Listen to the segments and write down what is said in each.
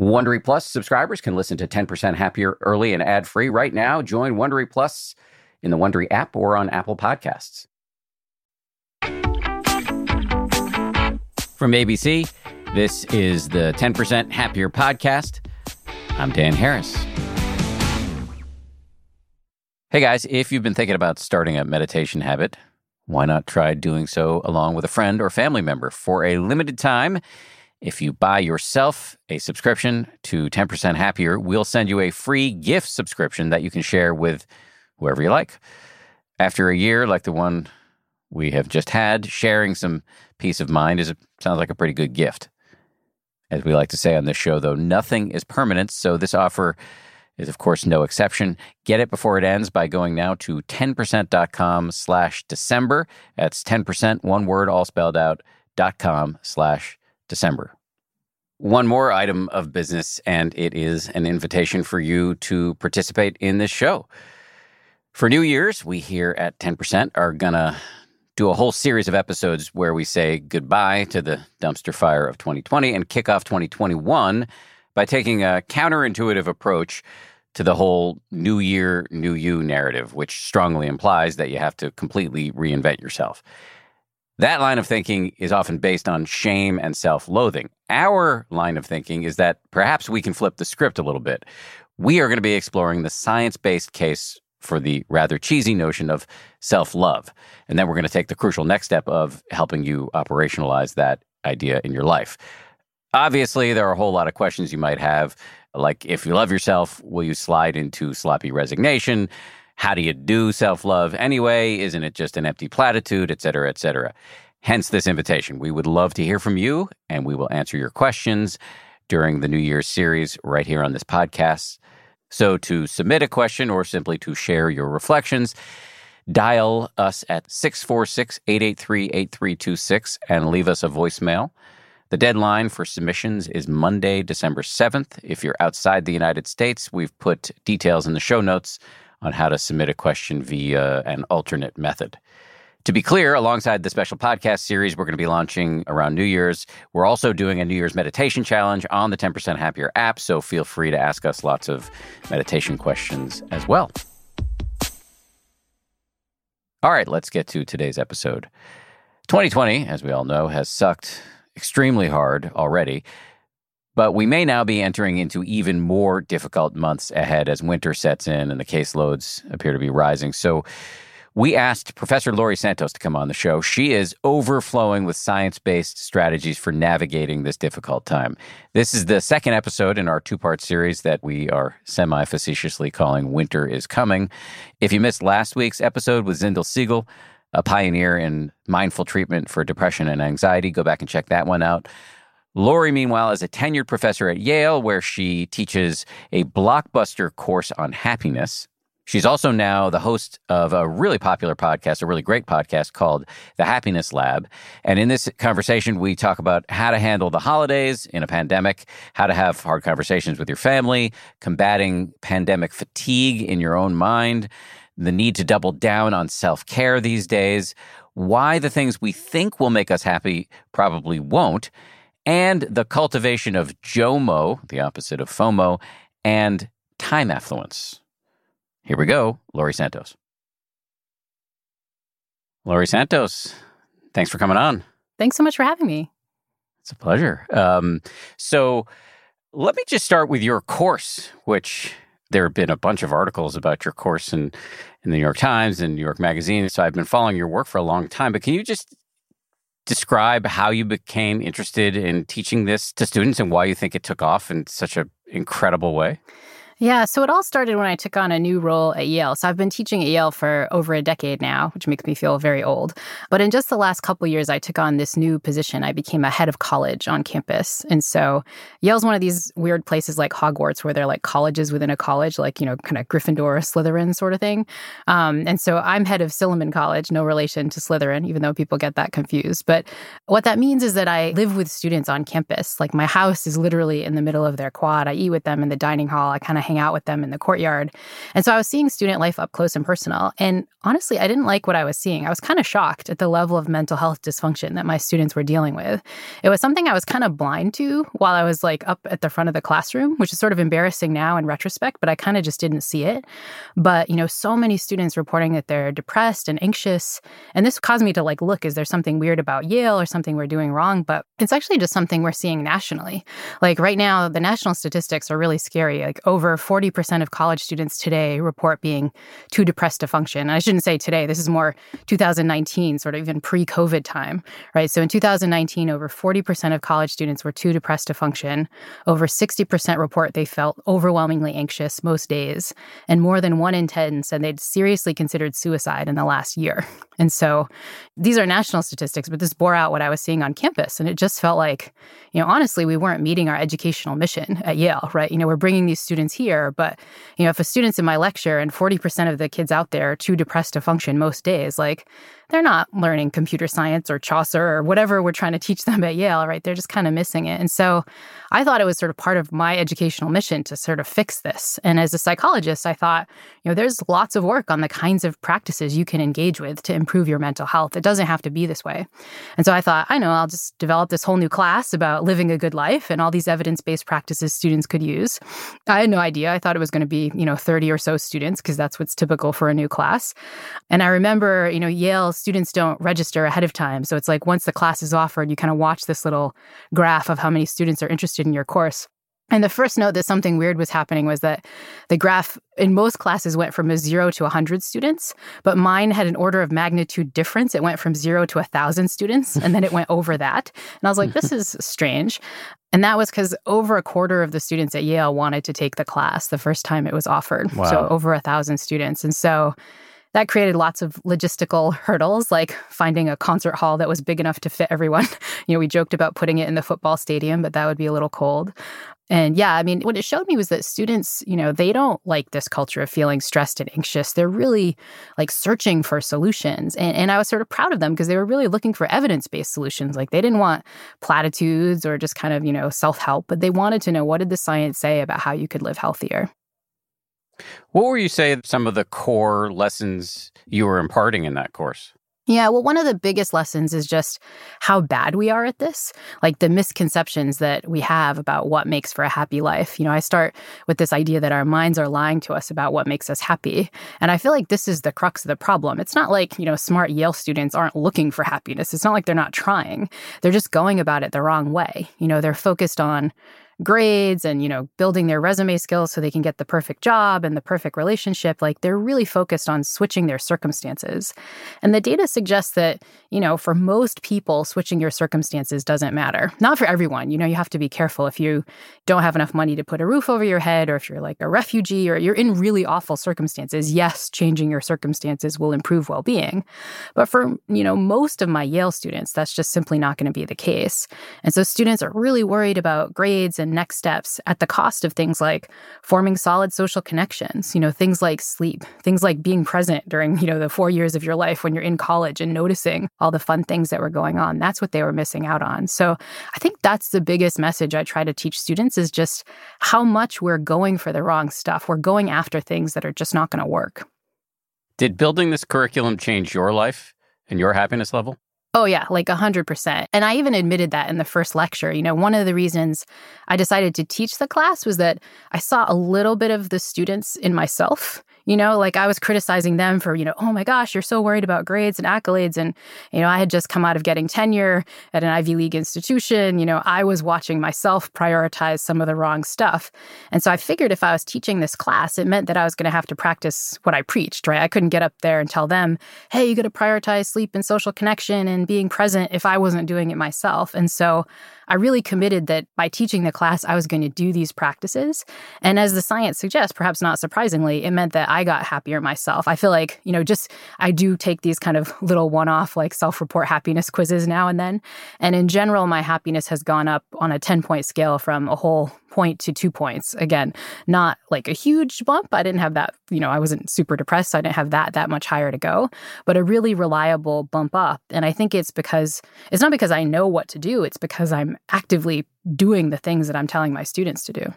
Wondery Plus subscribers can listen to 10% Happier early and ad free right now. Join Wondery Plus in the Wondery app or on Apple Podcasts. From ABC, this is the 10% Happier podcast. I'm Dan Harris. Hey guys, if you've been thinking about starting a meditation habit, why not try doing so along with a friend or family member for a limited time? If you buy yourself a subscription to 10% Happier, we'll send you a free gift subscription that you can share with whoever you like. After a year like the one we have just had, sharing some peace of mind is sounds like a pretty good gift. As we like to say on this show, though, nothing is permanent, so this offer is of course no exception. Get it before it ends by going now to 10%.com slash December. That's 10%, one word, all spelled out, dot com slash December. One more item of business, and it is an invitation for you to participate in this show. For New Year's, we here at 10% are going to do a whole series of episodes where we say goodbye to the dumpster fire of 2020 and kick off 2021 by taking a counterintuitive approach to the whole new year, new you narrative, which strongly implies that you have to completely reinvent yourself. That line of thinking is often based on shame and self loathing. Our line of thinking is that perhaps we can flip the script a little bit. We are going to be exploring the science based case for the rather cheesy notion of self love. And then we're going to take the crucial next step of helping you operationalize that idea in your life. Obviously, there are a whole lot of questions you might have, like if you love yourself, will you slide into sloppy resignation? How do you do self love anyway? Isn't it just an empty platitude, et cetera, et cetera? Hence this invitation. We would love to hear from you, and we will answer your questions during the New Year's series right here on this podcast. So, to submit a question or simply to share your reflections, dial us at 646 883 8326 and leave us a voicemail. The deadline for submissions is Monday, December 7th. If you're outside the United States, we've put details in the show notes on how to submit a question via an alternate method. To be clear, alongside the special podcast series we're going to be launching around New Year's, we're also doing a New Year's meditation challenge on the 10% Happier app. So feel free to ask us lots of meditation questions as well. All right, let's get to today's episode. 2020, as we all know, has sucked extremely hard already. But we may now be entering into even more difficult months ahead as winter sets in and the caseloads appear to be rising. So we asked Professor Laurie Santos to come on the show. She is overflowing with science based strategies for navigating this difficult time. This is the second episode in our two part series that we are semi facetiously calling Winter is Coming. If you missed last week's episode with Zindel Segal, a pioneer in mindful treatment for depression and anxiety, go back and check that one out. Laurie, meanwhile, is a tenured professor at Yale, where she teaches a blockbuster course on happiness. She's also now the host of a really popular podcast, a really great podcast called The Happiness Lab. And in this conversation, we talk about how to handle the holidays in a pandemic, how to have hard conversations with your family, combating pandemic fatigue in your own mind, the need to double down on self care these days, why the things we think will make us happy probably won't and the cultivation of JOMO, the opposite of FOMO, and time affluence. Here we go, Laurie Santos. Laurie Santos, thanks for coming on. Thanks so much for having me. It's a pleasure. Um, so, let me just start with your course, which there have been a bunch of articles about your course in, in the New York Times and New York Magazine. So I've been following your work for a long time. But can you just describe how you became interested in teaching this to students and why you think it took off in such an incredible way? Yeah, so it all started when I took on a new role at Yale. So I've been teaching at Yale for over a decade now, which makes me feel very old. But in just the last couple years, I took on this new position. I became a head of college on campus. And so Yale's one of these weird places like Hogwarts where they're like colleges within a college, like, you know, kind of Gryffindor, Slytherin sort of thing. Um, and so I'm head of Silliman College, no relation to Slytherin, even though people get that confused. But what that means is that I live with students on campus. Like my house is literally in the middle of their quad. I eat with them in the dining hall. I kind of hang out with them in the courtyard. And so I was seeing student life up close and personal. And honestly, I didn't like what I was seeing. I was kind of shocked at the level of mental health dysfunction that my students were dealing with. It was something I was kind of blind to while I was like up at the front of the classroom, which is sort of embarrassing now in retrospect, but I kind of just didn't see it. But, you know, so many students reporting that they're depressed and anxious. And this caused me to like look, is there something weird about Yale or something we're doing wrong? But it's actually just something we're seeing nationally. Like right now, the national statistics are really scary. Like over 40% of college students today report being too depressed to function. And I shouldn't say today, this is more 2019, sort of even pre COVID time, right? So in 2019, over 40% of college students were too depressed to function. Over 60% report they felt overwhelmingly anxious most days. And more than one in 10 said they'd seriously considered suicide in the last year. And so these are national statistics, but this bore out what I was seeing on campus. And it just felt like, you know, honestly, we weren't meeting our educational mission at Yale, right? You know, we're bringing these students here, but, you know, if a student's in my lecture and 40% of the kids out there are too depressed to function most days, like, they're not learning computer science or Chaucer or whatever we're trying to teach them at Yale, right? They're just kind of missing it. And so I thought it was sort of part of my educational mission to sort of fix this. And as a psychologist, I thought, you know, there's lots of work on the kinds of practices you can engage with to improve your mental health. It doesn't have to be this way. And so I thought, I know, I'll just develop this whole new class about living a good life and all these evidence-based practices students could use. I had no idea. I thought it was going to be, you know, 30 or so students because that's what's typical for a new class. And I remember, you know, Yale students don't register ahead of time. So it's like once the class is offered, you kind of watch this little graph of how many students are interested in your course. And the first note that something weird was happening was that the graph in most classes went from a zero to 100 students, but mine had an order of magnitude difference. It went from zero to 1,000 students, and then it went over that. And I was like, this is strange. And that was because over a quarter of the students at Yale wanted to take the class the first time it was offered. Wow. So over a thousand students. And so that created lots of logistical hurdles, like finding a concert hall that was big enough to fit everyone. you know, we joked about putting it in the football stadium, but that would be a little cold. And yeah, I mean, what it showed me was that students, you know, they don't like this culture of feeling stressed and anxious. They're really like searching for solutions. And, and I was sort of proud of them because they were really looking for evidence based solutions. Like they didn't want platitudes or just kind of, you know, self help, but they wanted to know what did the science say about how you could live healthier. What were you say some of the core lessons you were imparting in that course? Yeah, well, one of the biggest lessons is just how bad we are at this, like the misconceptions that we have about what makes for a happy life. You know, I start with this idea that our minds are lying to us about what makes us happy. And I feel like this is the crux of the problem. It's not like, you know, smart Yale students aren't looking for happiness. It's not like they're not trying. They're just going about it the wrong way. You know, they're focused on grades and you know building their resume skills so they can get the perfect job and the perfect relationship like they're really focused on switching their circumstances. And the data suggests that you know for most people switching your circumstances doesn't matter. Not for everyone you know you have to be careful. If you don't have enough money to put a roof over your head or if you're like a refugee or you're in really awful circumstances yes changing your circumstances will improve well-being. But for you know most of my Yale students that's just simply not going to be the case. And so students are really worried about grades and next steps at the cost of things like forming solid social connections, you know, things like sleep, things like being present during, you know, the 4 years of your life when you're in college and noticing all the fun things that were going on. That's what they were missing out on. So, I think that's the biggest message I try to teach students is just how much we're going for the wrong stuff. We're going after things that are just not going to work. Did building this curriculum change your life and your happiness level? Oh, yeah, like 100%. And I even admitted that in the first lecture. You know, one of the reasons I decided to teach the class was that I saw a little bit of the students in myself. You know, like I was criticizing them for, you know, oh my gosh, you're so worried about grades and accolades. And, you know, I had just come out of getting tenure at an Ivy League institution. You know, I was watching myself prioritize some of the wrong stuff. And so I figured if I was teaching this class, it meant that I was going to have to practice what I preached, right? I couldn't get up there and tell them, hey, you got to prioritize sleep and social connection and being present if I wasn't doing it myself. And so I really committed that by teaching the class, I was going to do these practices. And as the science suggests, perhaps not surprisingly, it meant that I got happier myself. I feel like, you know, just I do take these kind of little one off, like self report happiness quizzes now and then. And in general, my happiness has gone up on a 10 point scale from a whole point to two points. Again, not like a huge bump. I didn't have that, you know, I wasn't super depressed. So I didn't have that that much higher to go, but a really reliable bump up. And I think it's because it's not because I know what to do, it's because I'm actively doing the things that I'm telling my students to do.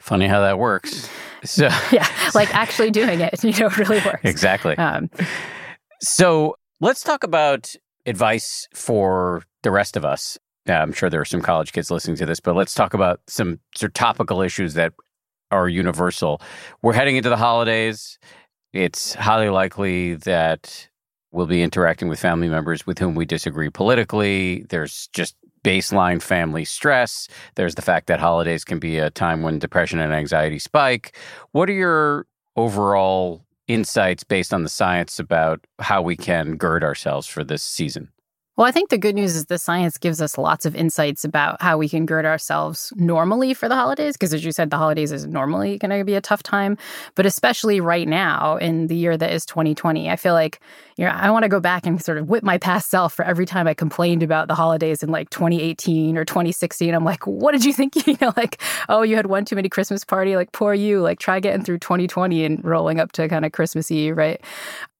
Funny how that works. So yeah, like actually doing it, you know, really works. Exactly. Um, so let's talk about advice for the rest of us. I'm sure there are some college kids listening to this, but let's talk about some sort of topical issues that are universal. We're heading into the holidays. It's highly likely that we'll be interacting with family members with whom we disagree politically. There's just baseline family stress. There's the fact that holidays can be a time when depression and anxiety spike. What are your overall insights based on the science about how we can gird ourselves for this season? Well, I think the good news is the science gives us lots of insights about how we can gird ourselves normally for the holidays. Because as you said, the holidays is normally going to be a tough time. But especially right now in the year that is 2020, I feel like you know, I want to go back and sort of whip my past self for every time I complained about the holidays in like 2018 or 2016. I'm like, what did you think? You know, like, oh, you had one too many Christmas party. Like, poor you. Like, try getting through 2020 and rolling up to kind of Christmas Eve, right?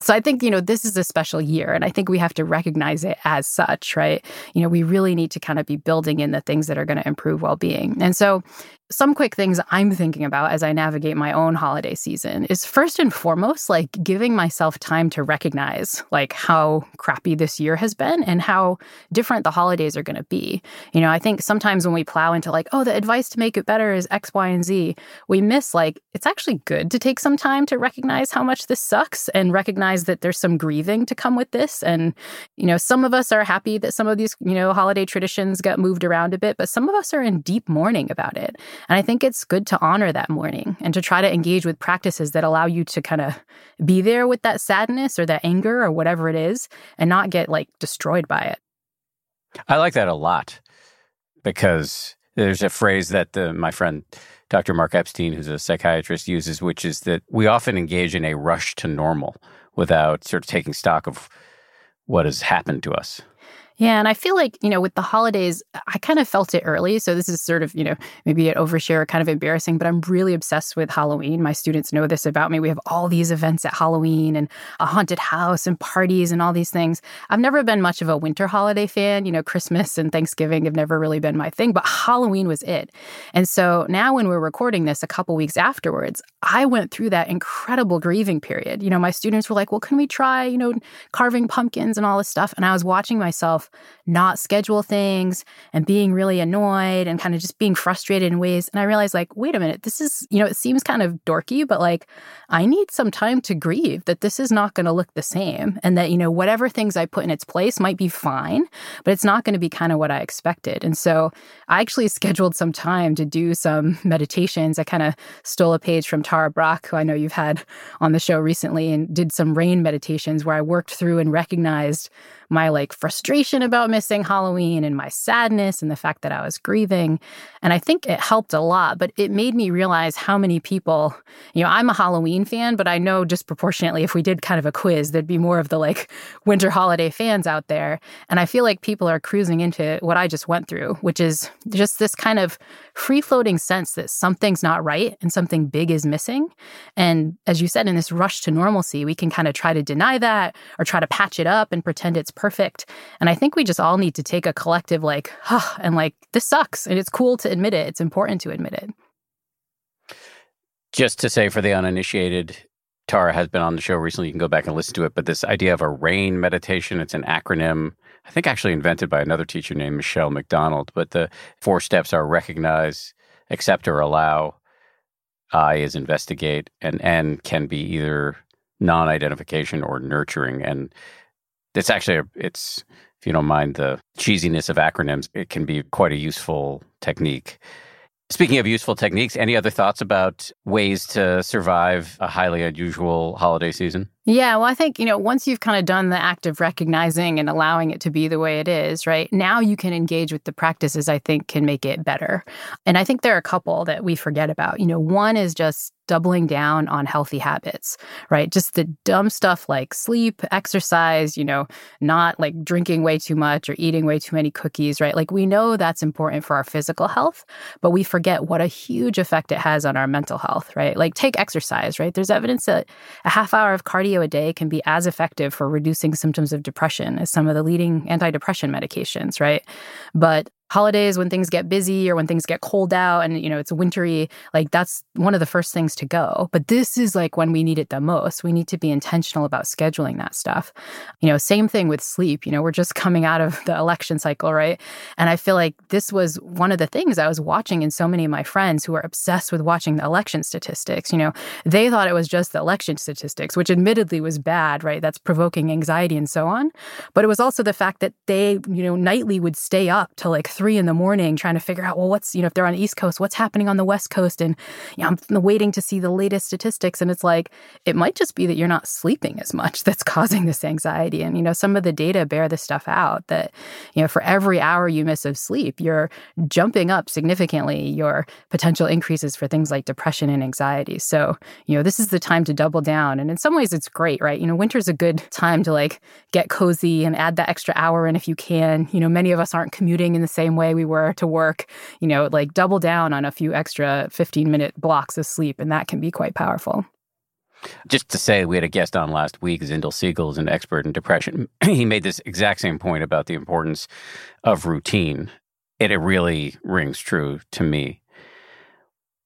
So I think, you know, this is a special year. And I think we have to recognize it as such, right? You know, we really need to kind of be building in the things that are going to improve well being. And so, some quick things I'm thinking about as I navigate my own holiday season is first and foremost, like giving myself time to recognize like how crappy this year has been and how different the holidays are going to be. You know, I think sometimes when we plow into like, oh, the advice to make it better is X, Y, and Z, we miss like it's actually good to take some time to recognize how much this sucks and recognize that there's some grieving to come with this. And, you know, some of us are happy that some of these, you know, holiday traditions got moved around a bit, but some of us are in deep mourning about it. And I think it's good to honor that mourning and to try to engage with practices that allow you to kind of be there with that sadness or that anger or whatever it is and not get like destroyed by it. I like that a lot because there's a phrase that the, my friend Dr. Mark Epstein, who's a psychiatrist, uses, which is that we often engage in a rush to normal without sort of taking stock of what has happened to us. Yeah, and I feel like, you know, with the holidays, I kind of felt it early. So this is sort of, you know, maybe an overshare, kind of embarrassing, but I'm really obsessed with Halloween. My students know this about me. We have all these events at Halloween and a haunted house and parties and all these things. I've never been much of a winter holiday fan. You know, Christmas and Thanksgiving have never really been my thing, but Halloween was it. And so now when we're recording this a couple weeks afterwards, I went through that incredible grieving period. You know, my students were like, well, can we try, you know, carving pumpkins and all this stuff? And I was watching myself not schedule things and being really annoyed and kind of just being frustrated in ways. And I realized, like, wait a minute, this is, you know, it seems kind of dorky, but like, I need some time to grieve that this is not going to look the same and that, you know, whatever things I put in its place might be fine, but it's not going to be kind of what I expected. And so I actually scheduled some time to do some meditations. I kind of stole a page from Tara Brach, who I know you've had on the show recently, and did some rain meditations where I worked through and recognized my like frustration about missing Halloween and my sadness and the fact that I was grieving. And I think it helped a lot, but it made me realize how many people, you know, I'm a Halloween fan, but I know disproportionately if we did kind of a quiz, there'd be more of the like winter holiday fans out there. And I feel like people are cruising into what I just went through, which is just this kind of free floating sense that something's not right and something big is missing. And as you said, in this rush to normalcy, we can kind of try to deny that or try to patch it up and pretend it's perfect. And I think we just all need to take a collective, like, huh, and like, this sucks. And it's cool to admit it. It's important to admit it. Just to say for the uninitiated, Tara has been on the show recently. You can go back and listen to it. But this idea of a RAIN meditation, it's an acronym, I think actually invented by another teacher named Michelle McDonald. But the four steps are recognize, accept or allow. I is investigate, and N can be either non identification or nurturing. And it's actually a, it's if you don't mind the cheesiness of acronyms, it can be quite a useful technique. Speaking of useful techniques, any other thoughts about ways to survive a highly unusual holiday season? Yeah, well, I think, you know, once you've kind of done the act of recognizing and allowing it to be the way it is, right? Now you can engage with the practices I think can make it better. And I think there are a couple that we forget about. You know, one is just doubling down on healthy habits, right? Just the dumb stuff like sleep, exercise, you know, not like drinking way too much or eating way too many cookies, right? Like we know that's important for our physical health, but we forget what a huge effect it has on our mental health, right? Like take exercise, right? There's evidence that a half hour of cardio a day can be as effective for reducing symptoms of depression as some of the leading antidepressant medications, right? But holidays when things get busy or when things get cold out and you know it's wintry like that's one of the first things to go. But this is like when we need it the most. We need to be intentional about scheduling that stuff. You know same thing with sleep. You know we're just coming out of the election cycle right? And i feel like this was one of the things i was watching in so many of my friends who are obsessed with watching the election statistics. You know they thought it was just the election statistics which admittedly was bad right? That's provoking anxiety and so on. But it was also the fact that they you know nightly would stay up till like three in the morning trying to figure out, well, what's, you know, if they're on the East Coast, what's happening on the West Coast? And you know, I'm waiting to see the latest statistics. And it's like, it might just be that you're not sleeping as much that's causing this anxiety. And, you know, some of the data bear this stuff out that, you know, for every hour you miss of sleep, you're jumping up significantly your potential increases for things like depression and anxiety. So, you know, this is the time to double down. And in some ways, it's great, right? You know, winter's a good time to like get cozy and add that extra hour in if you can. You know, many of us aren't commuting in the same way we were to work, you know, like double down on a few extra 15 minute blocks of sleep. And that can be quite powerful. Just to say, we had a guest on last week, Zindel Segal is an expert in depression. he made this exact same point about the importance of routine. And it really rings true to me.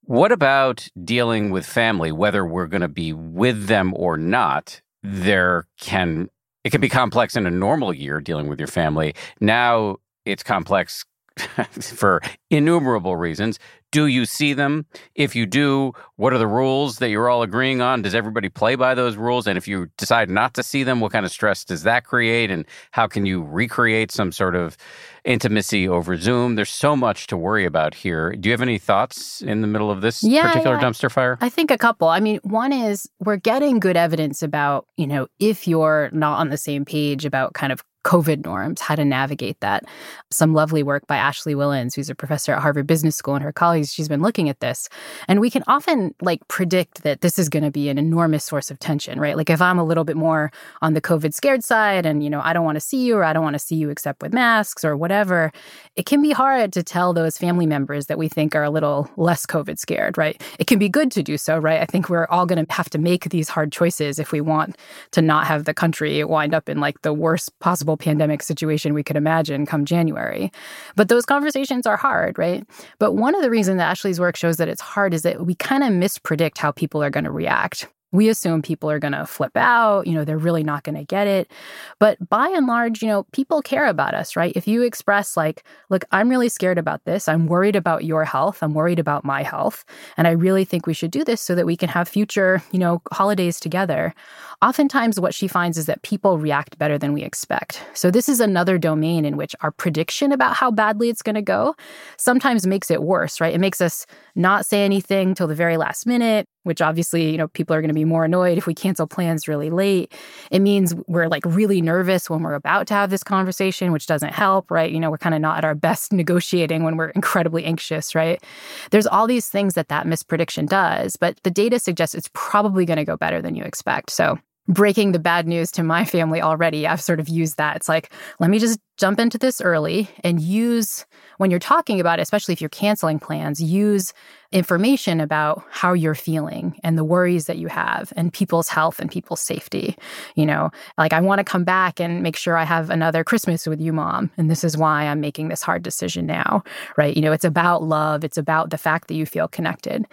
What about dealing with family, whether we're going to be with them or not? There can it can be complex in a normal year dealing with your family. Now it's complex for innumerable reasons. Do you see them? If you do, what are the rules that you're all agreeing on? Does everybody play by those rules? And if you decide not to see them, what kind of stress does that create? And how can you recreate some sort of intimacy over Zoom? There's so much to worry about here. Do you have any thoughts in the middle of this yeah, particular yeah. dumpster fire? I think a couple. I mean, one is we're getting good evidence about, you know, if you're not on the same page about kind of COVID norms, how to navigate that. Some lovely work by Ashley Whillans, who's a professor at Harvard Business School, and her colleagues, she's been looking at this. And we can often like predict that this is going to be an enormous source of tension, right? Like if I'm a little bit more on the COVID scared side and, you know, I don't want to see you or I don't want to see you except with masks or whatever, it can be hard to tell those family members that we think are a little less COVID scared, right? It can be good to do so, right? I think we're all going to have to make these hard choices if we want to not have the country wind up in like the worst possible pandemic situation we could imagine come January. But those conversations are hard, right? But one of the reasons that Ashley's work shows that it's hard is that we kind of mispredict how people are going to react we assume people are going to flip out, you know, they're really not going to get it. But by and large, you know, people care about us, right? If you express, like, look, I'm really scared about this, I'm worried about your health, I'm worried about my health, and I really think we should do this so that we can have future, you know, holidays together. Oftentimes, what she finds is that people react better than we expect. So, this is another domain in which our prediction about how badly it's going to go sometimes makes it worse, right? It makes us not say anything till the very last minute which obviously, you know, people are going to be more annoyed if we cancel plans really late. It means we're like really nervous when we're about to have this conversation, which doesn't help, right? You know, we're kind of not at our best negotiating when we're incredibly anxious, right? There's all these things that that misprediction does, but the data suggests it's probably going to go better than you expect. So, breaking the bad news to my family already, I've sort of used that. It's like, let me just jump into this early and use, when you're talking about it, especially if you're canceling plans, use information about how you're feeling and the worries that you have and people's health and people's safety. You know, like I want to come back and make sure I have another Christmas with you, mom. And this is why I'm making this hard decision now, right? You know, it's about love, it's about the fact that you feel connected.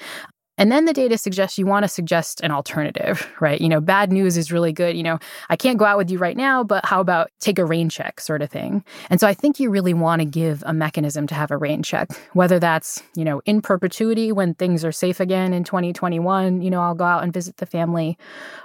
And then the data suggests you want to suggest an alternative, right? You know, bad news is really good. You know, I can't go out with you right now, but how about take a rain check sort of thing? And so I think you really want to give a mechanism to have a rain check, whether that's, you know, in perpetuity when things are safe again in 2021, you know, I'll go out and visit the family,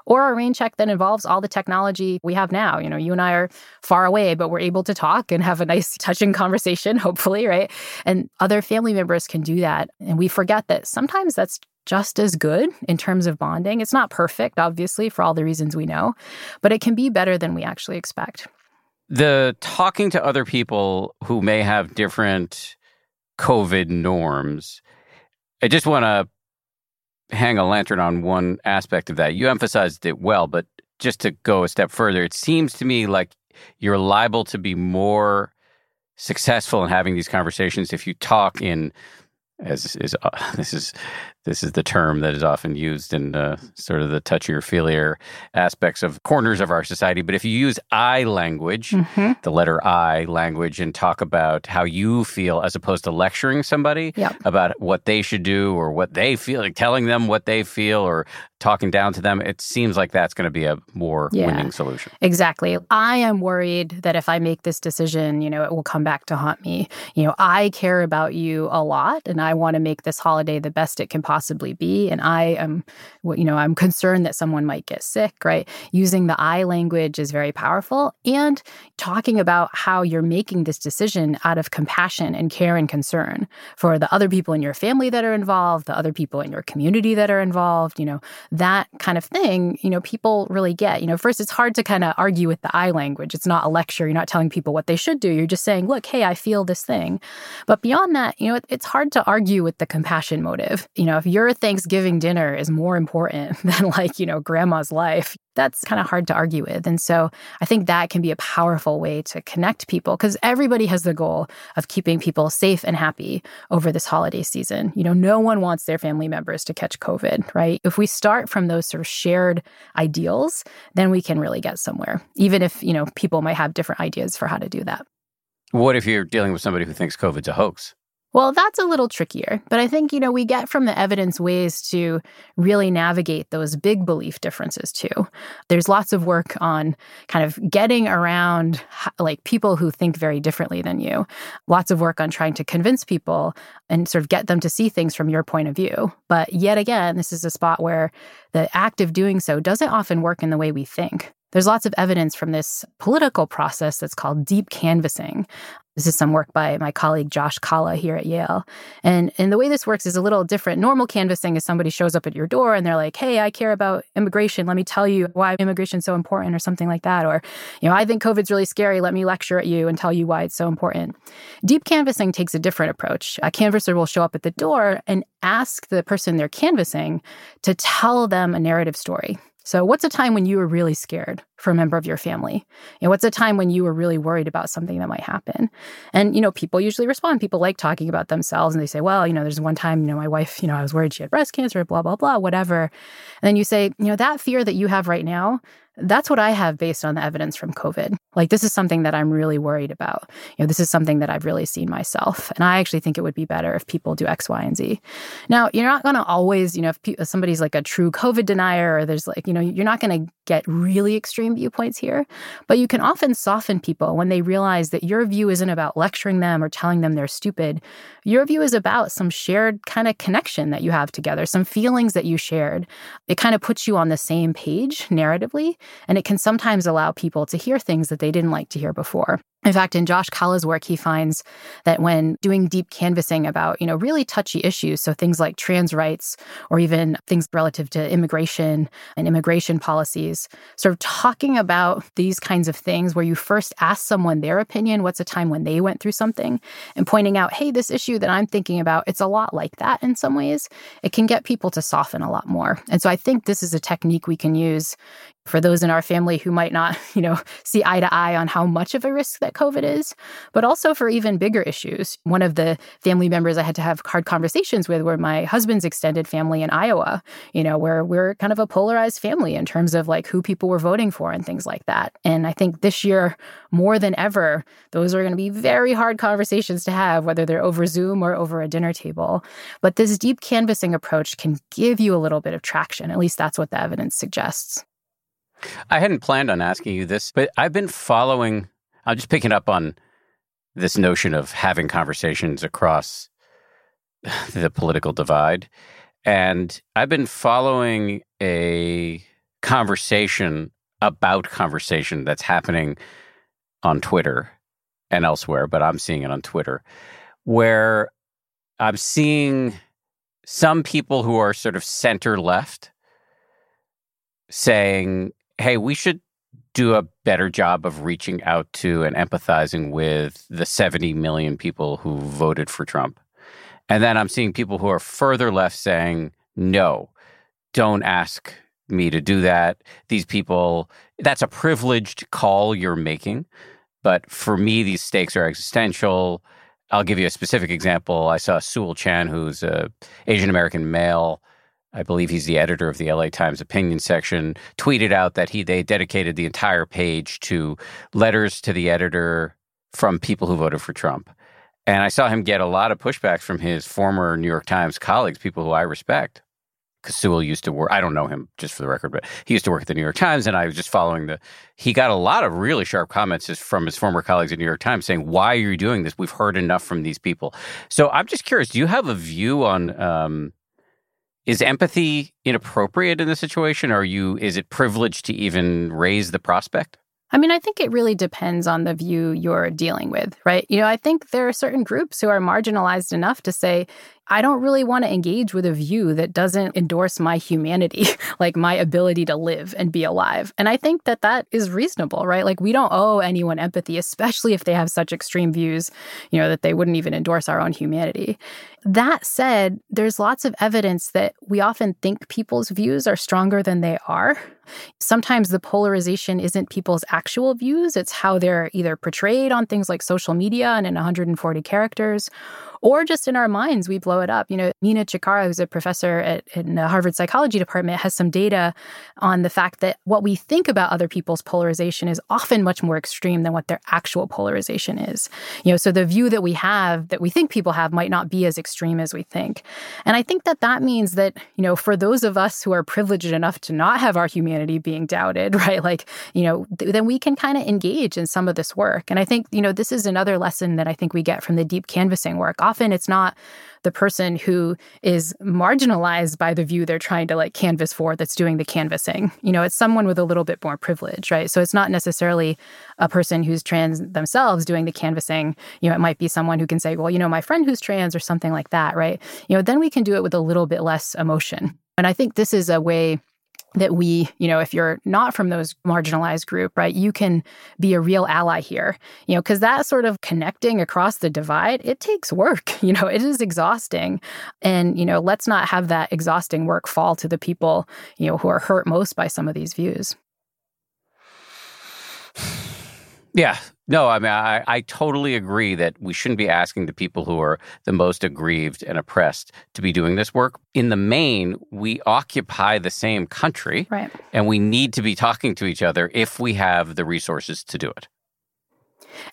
or a rain check that involves all the technology we have now. You know, you and I are far away, but we're able to talk and have a nice, touching conversation, hopefully, right? And other family members can do that. And we forget that sometimes that's just as good in terms of bonding. It's not perfect, obviously, for all the reasons we know, but it can be better than we actually expect. The talking to other people who may have different COVID norms, I just want to hang a lantern on one aspect of that. You emphasized it well, but just to go a step further, it seems to me like you're liable to be more successful in having these conversations if you talk in as is uh, this is this is the term that is often used in uh, sort of the touchier feelier aspects of corners of our society. But if you use I language, mm-hmm. the letter I language, and talk about how you feel as opposed to lecturing somebody yep. about what they should do or what they feel, like telling them what they feel or talking down to them, it seems like that's going to be a more yeah, winning solution. Exactly. I am worried that if I make this decision, you know, it will come back to haunt me. You know, I care about you a lot and I want to make this holiday the best it can possibly be. And I am, you know, I'm concerned that someone might get sick, right? Using the I language is very powerful. And talking about how you're making this decision out of compassion and care and concern for the other people in your family that are involved, the other people in your community that are involved, you know, that kind of thing, you know, people really get. You know, first, it's hard to kind of argue with the I language. It's not a lecture. You're not telling people what they should do. You're just saying, look, hey, I feel this thing. But beyond that, you know, it's hard to argue with the compassion motive. You know, if your Thanksgiving dinner is more important than like, you know, grandma's life, that's kind of hard to argue with. And so I think that can be a powerful way to connect people because everybody has the goal of keeping people safe and happy over this holiday season. You know, no one wants their family members to catch COVID, right? If we start from those sort of shared ideals, then we can really get somewhere, even if, you know, people might have different ideas for how to do that. What if you're dealing with somebody who thinks COVID's a hoax? Well, that's a little trickier, but I think, you know, we get from the evidence ways to really navigate those big belief differences too. There's lots of work on kind of getting around like people who think very differently than you. Lots of work on trying to convince people and sort of get them to see things from your point of view. But yet again, this is a spot where the act of doing so doesn't often work in the way we think. There's lots of evidence from this political process that's called deep canvassing. This is some work by my colleague Josh Kalla here at Yale. And, and the way this works is a little different. Normal canvassing is somebody shows up at your door and they're like, hey, I care about immigration. Let me tell you why immigration is so important or something like that. Or, you know, I think COVID's really scary. Let me lecture at you and tell you why it's so important. Deep canvassing takes a different approach. A canvasser will show up at the door and ask the person they're canvassing to tell them a narrative story. So, what's a time when you were really scared for a member of your family? You know, what's a time when you were really worried about something that might happen? And, you know, people usually respond. People like talking about themselves and they say, well, you know, there's one time, you know, my wife, you know, I was worried she had breast cancer, blah, blah, blah, whatever. And then you say, you know, that fear that you have right now, that's what I have based on the evidence from COVID. Like, this is something that I'm really worried about. You know, this is something that I've really seen myself. And I actually think it would be better if people do X, Y, and Z. Now, you're not going to always, you know, if, pe- if somebody's like a true COVID denier or there's like, you know, you're not going to get really extreme viewpoints here, but you can often soften people when they realize that your view isn't about lecturing them or telling them they're stupid. Your view is about some shared kind of connection that you have together, some feelings that you shared. It kind of puts you on the same page narratively. And it can sometimes allow people to hear things that they didn't like to hear before. In fact, in Josh Kalla's work, he finds that when doing deep canvassing about, you know, really touchy issues, so things like trans rights or even things relative to immigration and immigration policies, sort of talking about these kinds of things where you first ask someone their opinion, what's a time when they went through something, and pointing out, hey, this issue that I'm thinking about, it's a lot like that in some ways, it can get people to soften a lot more. And so I think this is a technique we can use for those in our family who might not, you know, see eye to eye on how much of a risk that COVID is, but also for even bigger issues. One of the family members I had to have hard conversations with were my husband's extended family in Iowa, you know, where we're kind of a polarized family in terms of like who people were voting for and things like that. And I think this year, more than ever, those are going to be very hard conversations to have, whether they're over Zoom or over a dinner table. But this deep canvassing approach can give you a little bit of traction. At least that's what the evidence suggests. I hadn't planned on asking you this, but I've been following, I'm just picking up on this notion of having conversations across the political divide. And I've been following a conversation about conversation that's happening on Twitter and elsewhere, but I'm seeing it on Twitter, where I'm seeing some people who are sort of center left saying hey, we should do a better job of reaching out to and empathizing with the 70 million people who voted for Trump. And then I'm seeing people who are further left saying, no, don't ask me to do that. These people, that's a privileged call you're making. But for me, these stakes are existential. I'll give you a specific example. I saw Sewell Chan, who's a Asian American male. I believe he's the editor of the LA Times opinion section, tweeted out that he they dedicated the entire page to letters to the editor from people who voted for Trump. And I saw him get a lot of pushback from his former New York Times colleagues, people who I respect. Because Sewell used to work, I don't know him just for the record, but he used to work at the New York Times. And I was just following the, he got a lot of really sharp comments from his former colleagues at New York Times saying, why are you doing this? We've heard enough from these people. So I'm just curious, do you have a view on, um, is empathy inappropriate in this situation? Or are you, is it privileged to even raise the prospect? I mean, I think it really depends on the view you're dealing with, right? You know, I think there are certain groups who are marginalized enough to say, I don't really want to engage with a view that doesn't endorse my humanity, like my ability to live and be alive. And I think that that is reasonable, right? Like we don't owe anyone empathy, especially if they have such extreme views, you know, that they wouldn't even endorse our own humanity. That said, there's lots of evidence that we often think people's views are stronger than they are. Sometimes the polarization isn't people's actual views, it's how they're either portrayed on things like social media and in 140 characters or just in our minds, we blow it up. You know, Mina Cikara, who's a professor at, in the Harvard Psychology Department, has some data on the fact that what we think about other people's polarization is often much more extreme than what their actual polarization is. You know, so the view that we have, that we think people have, might not be as extreme as we think. And I think that that means that, you know, for those of us who are privileged enough to not have our humanity being doubted, right? Like, you know, th- then we can kind of engage in some of this work. And I think, you know, this is another lesson that I think we get from the deep canvassing work it's not the person who is marginalized by the view they're trying to like canvas for that's doing the canvassing. You know, it's someone with a little bit more privilege, right? So it's not necessarily a person who's trans themselves doing the canvassing. You know, it might be someone who can say, well, you know, my friend who's trans or something like that, right? You know, then we can do it with a little bit less emotion. And I think this is a way that we, you know, if you're not from those marginalized group, right, you can be a real ally here, you know, because that sort of connecting across the divide, it takes work, you know, it is exhausting. And, you know, let's not have that exhausting work fall to the people, you know, who are hurt most by some of these views. Yeah, no, I mean, I, I totally agree that we shouldn't be asking the people who are the most aggrieved and oppressed to be doing this work. In the main, we occupy the same country, right. and we need to be talking to each other if we have the resources to do it.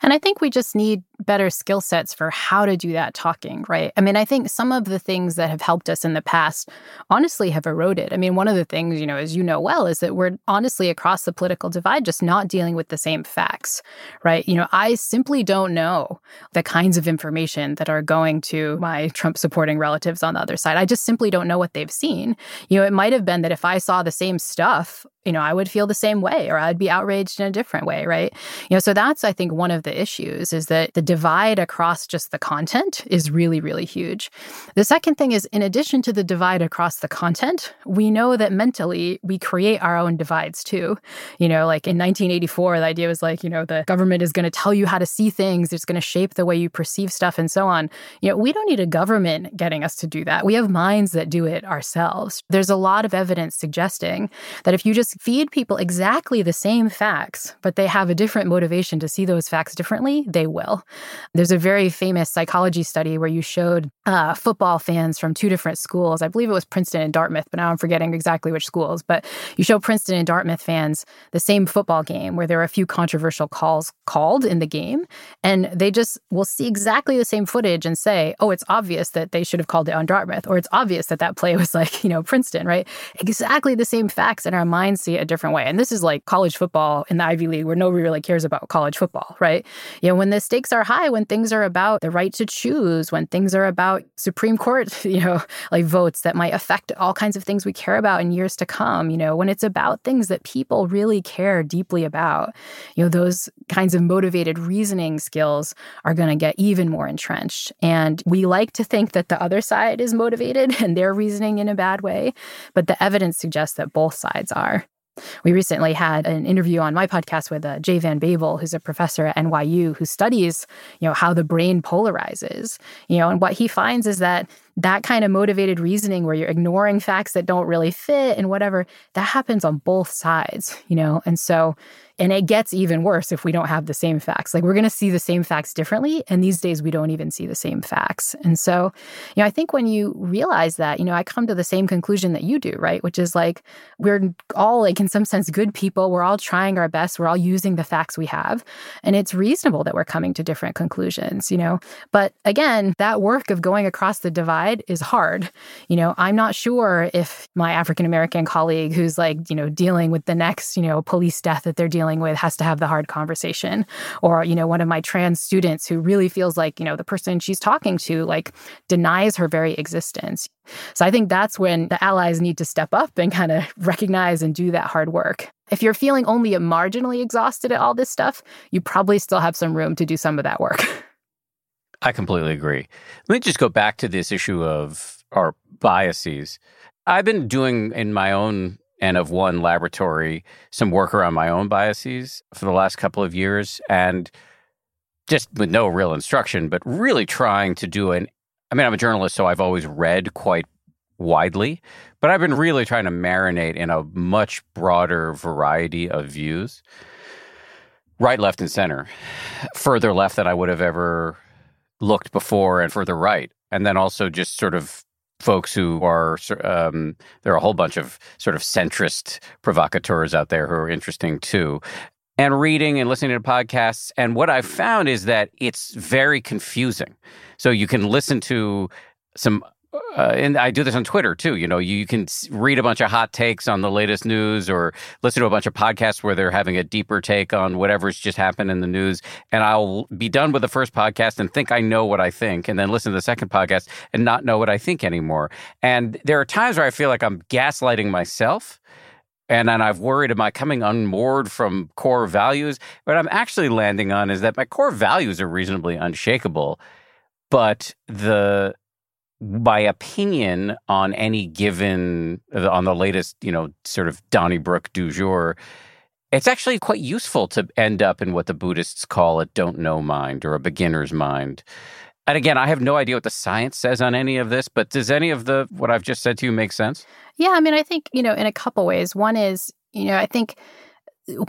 And I think we just need better skill sets for how to do that talking, right? I mean, I think some of the things that have helped us in the past honestly have eroded. I mean, one of the things, you know, as you know well, is that we're honestly across the political divide just not dealing with the same facts, right? You know, I simply don't know the kinds of information that are going to my Trump supporting relatives on the other side. I just simply don't know what they've seen. You know, it might have been that if I saw the same stuff, you know, I would feel the same way or I'd be outraged in a different way, right? You know, so that's, I think, one of the issues is that the divide across just the content is really, really huge. The second thing is, in addition to the divide across the content, we know that mentally we create our own divides too. You know, like in 1984, the idea was like, you know, the government is going to tell you how to see things, it's going to shape the way you perceive stuff and so on. You know, we don't need a government getting us to do that. We have minds that do it ourselves. There's a lot of evidence suggesting that if you just feed people exactly the same facts, but they have a different motivation to see those facts differently, they will. There's a very famous psychology study where you showed uh, football fans from two different schools. I believe it was Princeton and Dartmouth, but now I'm forgetting exactly which schools. But you show Princeton and Dartmouth fans the same football game where there are a few controversial calls called in the game, and they just will see exactly the same footage and say, "Oh, it's obvious that they should have called it on Dartmouth," or "It's obvious that that play was like you know Princeton." Right? Exactly the same facts, in our minds a different way. And this is like college football in the Ivy League, where nobody really cares about college football, right? You know, when the stakes are high, when things are about the right to choose, when things are about Supreme Court, you know, like votes that might affect all kinds of things we care about in years to come, you know, when it's about things that people really care deeply about, you know, those kinds of motivated reasoning skills are going to get even more entrenched. And we like to think that the other side is motivated and they're reasoning in a bad way, but the evidence suggests that both sides are. We recently had an interview on my podcast with uh, Jay Van Bavel, who's a professor at NYU who studies, you know, how the brain polarizes. You know, and what he finds is that that kind of motivated reasoning where you're ignoring facts that don't really fit and whatever, that happens on both sides, you know? And so and it gets even worse if we don't have the same facts. Like we're going to see the same facts differently. And these days we don't even see the same facts. And so, you know, I think when you realize that, you know, I come to the same conclusion that you do, right? Which is like we're all like in some sense good people. We're all trying our best. We're all using the facts we have. And it's reasonable that we're coming to different conclusions, you know. But again, that work of going across the divide is hard. You know, I'm not sure if my African American colleague who's like, you know, dealing with the next, you know, police death that they're dealing dealing with has to have the hard conversation. Or you know one of my trans students who really feels like you know the person she's talking to like denies her very existence. So i think that's when the allies need to step up and kind of recognize and do that hard work. If you're feeling only marginally exhausted at all this stuff you probably still have some room to do some of that work. I completely agree. Let me just go back to this issue of our biases. I've been doing in my own N of one laboratory some work around my own biases for the last couple of years and just with no real instruction, but really trying to do an I mean, I'm a journalist, so I've always read quite widely, but I've been really trying to marinate in a much broader variety of views. Right, left, and center. Further left than I would have ever looked before, and further right. And then also just sort of folks who are um, there are a whole bunch of sort of centrist provocateurs out there who are interesting too. And reading and listening to podcasts and what i've found is that it's very confusing. So you can listen to some uh, and I do this on Twitter too. You know, you can read a bunch of hot takes on the latest news or listen to a bunch of podcasts where they're having a deeper take on whatever's just happened in the news. And I'll be done with the first podcast and think I know what I think, and then listen to the second podcast and not know what I think anymore. And there are times where I feel like I'm gaslighting myself. And then I've worried, am I coming unmoored from core values? What I'm actually landing on is that my core values are reasonably unshakable, but the my opinion on any given on the latest, you know, sort of Donnybrook du jour, it's actually quite useful to end up in what the Buddhists call a don't know mind or a beginner's mind. And again, I have no idea what the science says on any of this, but does any of the what I've just said to you make sense? Yeah, I mean, I think, you know, in a couple ways. One is, you know, I think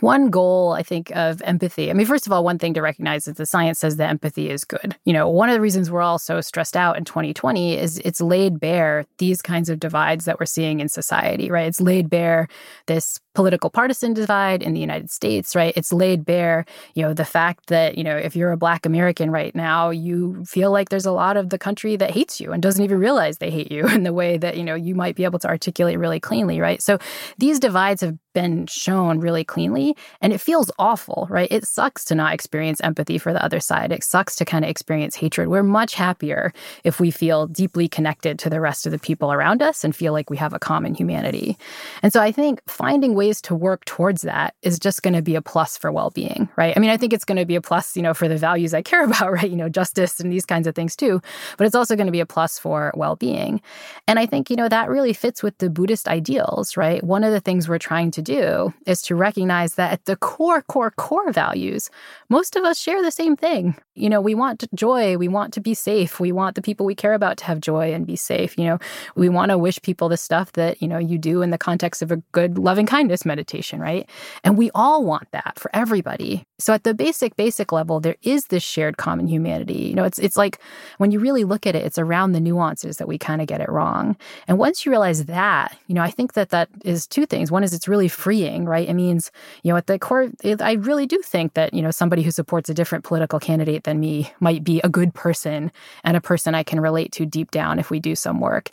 one goal i think of empathy i mean first of all one thing to recognize is the science says that empathy is good. You know one of the reasons we're all so stressed out in 2020 is it's laid bare these kinds of divides that we're seeing in society right? It's laid bare this political partisan divide in the united states right it's laid bare you know the fact that you know if you're a black american right now you feel like there's a lot of the country that hates you and doesn't even realize they hate you in the way that you know you might be able to articulate really cleanly right so these divides have been shown really cleanly and it feels awful, right? It sucks to not experience empathy for the other side. It sucks to kind of experience hatred. We're much happier if we feel deeply connected to the rest of the people around us and feel like we have a common humanity. And so I think finding ways to work towards that is just going to be a plus for well-being, right? I mean, I think it's going to be a plus, you know, for the values I care about, right? You know, justice and these kinds of things too, but it's also going to be a plus for well-being. And I think, you know, that really fits with the Buddhist ideals, right? One of the things we're trying to do is to recognize that at the core, core, core values, most of us share the same thing. You know, we want joy, we want to be safe, we want the people we care about to have joy and be safe. You know, we want to wish people the stuff that, you know, you do in the context of a good loving kindness meditation, right? And we all want that for everybody. So at the basic, basic level, there is this shared common humanity. You know, it's it's like when you really look at it, it's around the nuances that we kind of get it wrong. And once you realize that, you know, I think that that is two things. One is it's really freeing, right? It means, you know, at the core, I really do think that, you know, somebody who supports a different political candidate than me might be a good person and a person I can relate to deep down if we do some work.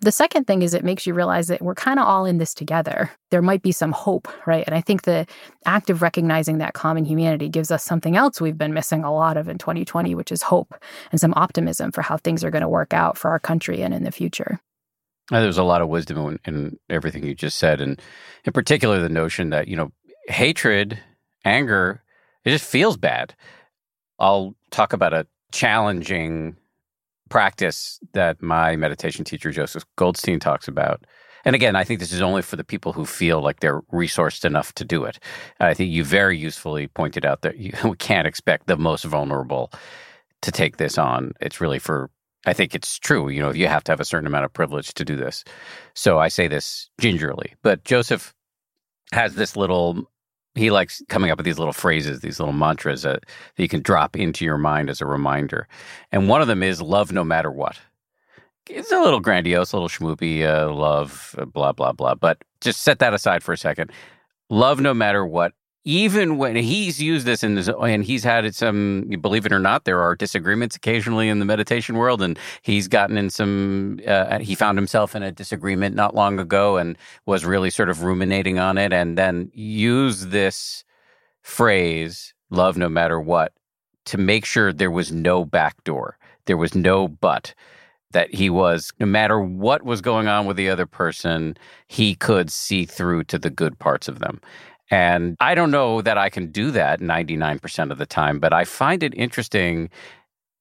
The second thing is it makes you realize that we're kind of all in this together. There might be some hope, right? And I think the act of recognizing that common humanity gives us something else we've been missing a lot of in 2020, which is hope and some optimism for how things are going to work out for our country and in the future. Uh, there's a lot of wisdom in, in, everything you just said, and in particular, the notion that you know hatred, anger, it just feels bad. I'll talk about a challenging practice that my meditation teacher Joseph Goldstein talks about. And again, I think this is only for the people who feel like they're resourced enough to do it. I think you very usefully pointed out that you, we can't expect the most vulnerable to take this on. It's really for I think it's true. You know, you have to have a certain amount of privilege to do this. So I say this gingerly. But Joseph has this little, he likes coming up with these little phrases, these little mantras that, that you can drop into your mind as a reminder. And one of them is love no matter what. It's a little grandiose, a little schmoopy, uh, love, blah, blah, blah. But just set that aside for a second. Love no matter what even when he's used this in and he's had some, believe it or not, there are disagreements occasionally in the meditation world, and he's gotten in some. Uh, he found himself in a disagreement not long ago, and was really sort of ruminating on it, and then used this phrase "love no matter what" to make sure there was no back door, there was no but. That he was, no matter what was going on with the other person, he could see through to the good parts of them. And I don't know that I can do that 99% of the time, but I find it interesting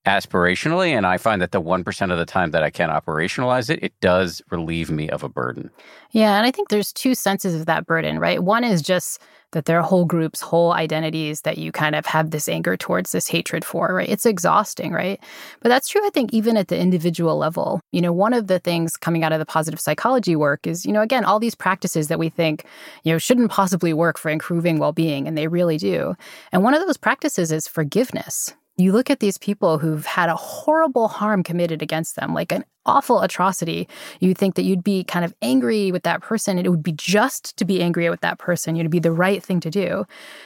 aspirationally. And I find that the 1% of the time that I can operationalize it, it does relieve me of a burden. Yeah. And I think there's two senses of that burden, right? One is just that there are whole groups, whole identities that you kind of have this anger towards, this hatred for, right? It's exhausting, right? But that's true, I think, even at the individual level. You know, one of the things coming out of the positive psychology work is, you know, again, all these practices that we think, you know, shouldn't possibly work for improving well being, and they really do. And one of those practices is forgiveness you look at these people who've had a horrible harm committed against them, like an awful atrocity, you'd think that you'd be kind of angry with that person. It would be just to be angry with that person. You'd be the right thing to do.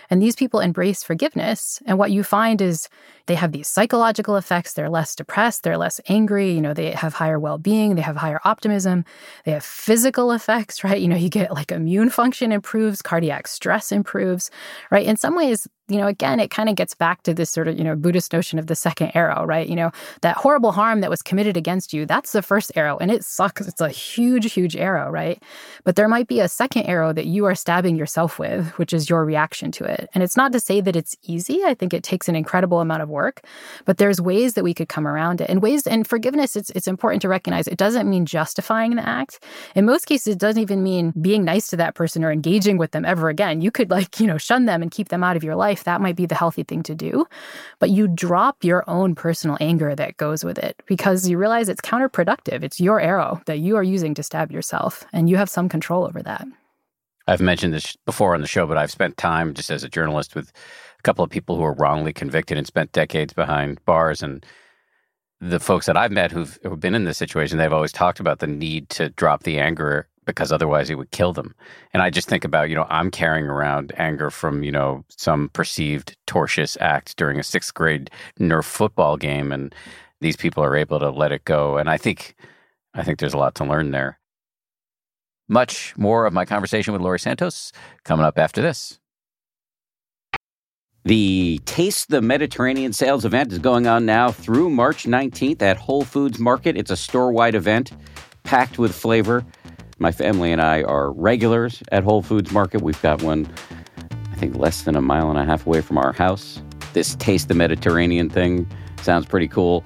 And these people embrace forgiveness. And what you find is they have these psychological effects. They're less depressed. They're less angry. You know, they have higher well being. They have higher optimism. They have physical effects, right? You know, you get like immune function improves, cardiac stress improves, right? In some ways, you know, again, it kind of gets back to this sort of, you know, Buddhist notion of the second arrow, right? You know, that horrible harm that was committed against you, that's that's the first arrow and it sucks. It's a huge, huge arrow, right? But there might be a second arrow that you are stabbing yourself with, which is your reaction to it. And it's not to say that it's easy. I think it takes an incredible amount of work, but there's ways that we could come around it. And ways and forgiveness, it's it's important to recognize it doesn't mean justifying the act. In most cases, it doesn't even mean being nice to that person or engaging with them ever again. You could like, you know, shun them and keep them out of your life. That might be the healthy thing to do. But you drop your own personal anger that goes with it because you realize it's counterproductive productive. It's your arrow that you are using to stab yourself, and you have some control over that. I've mentioned this before on the show, but I've spent time just as a journalist with a couple of people who were wrongly convicted and spent decades behind bars. And the folks that I've met who've, who've been in this situation, they've always talked about the need to drop the anger because otherwise it would kill them. And I just think about, you know, I'm carrying around anger from, you know, some perceived tortious act during a sixth grade Nerf football game. And these people are able to let it go. And I think I think there's a lot to learn there. Much more of my conversation with Laurie Santos coming up after this. The Taste the Mediterranean sales event is going on now through March 19th at Whole Foods Market. It's a store wide event packed with flavor. My family and I are regulars at Whole Foods Market. We've got one, I think, less than a mile and a half away from our house. This Taste the Mediterranean thing sounds pretty cool.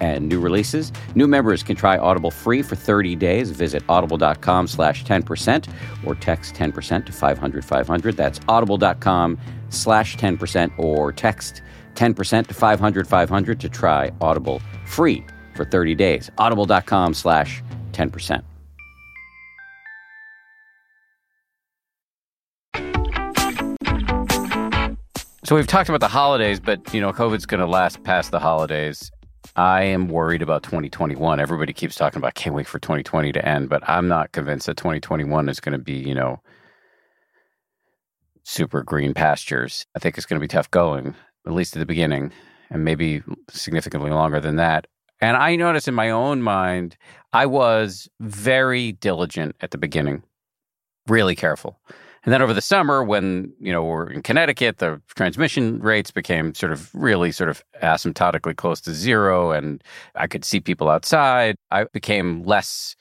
and new releases. New members can try Audible free for 30 days. Visit audible.com slash 10% or text 10% to 500 500. That's audible.com slash 10% or text 10% to 500 500 to try Audible free for 30 days. Audible.com slash 10%. So we've talked about the holidays, but you know, COVID's going to last past the holidays. I am worried about 2021. Everybody keeps talking about can't wait for 2020 to end, but I'm not convinced that 2021 is going to be, you know, super green pastures. I think it's going to be tough going, at least at the beginning, and maybe significantly longer than that. And I notice in my own mind, I was very diligent at the beginning, really careful. And then over the summer, when you know we're in Connecticut, the transmission rates became sort of really sort of asymptotically close to zero, and I could see people outside. I became less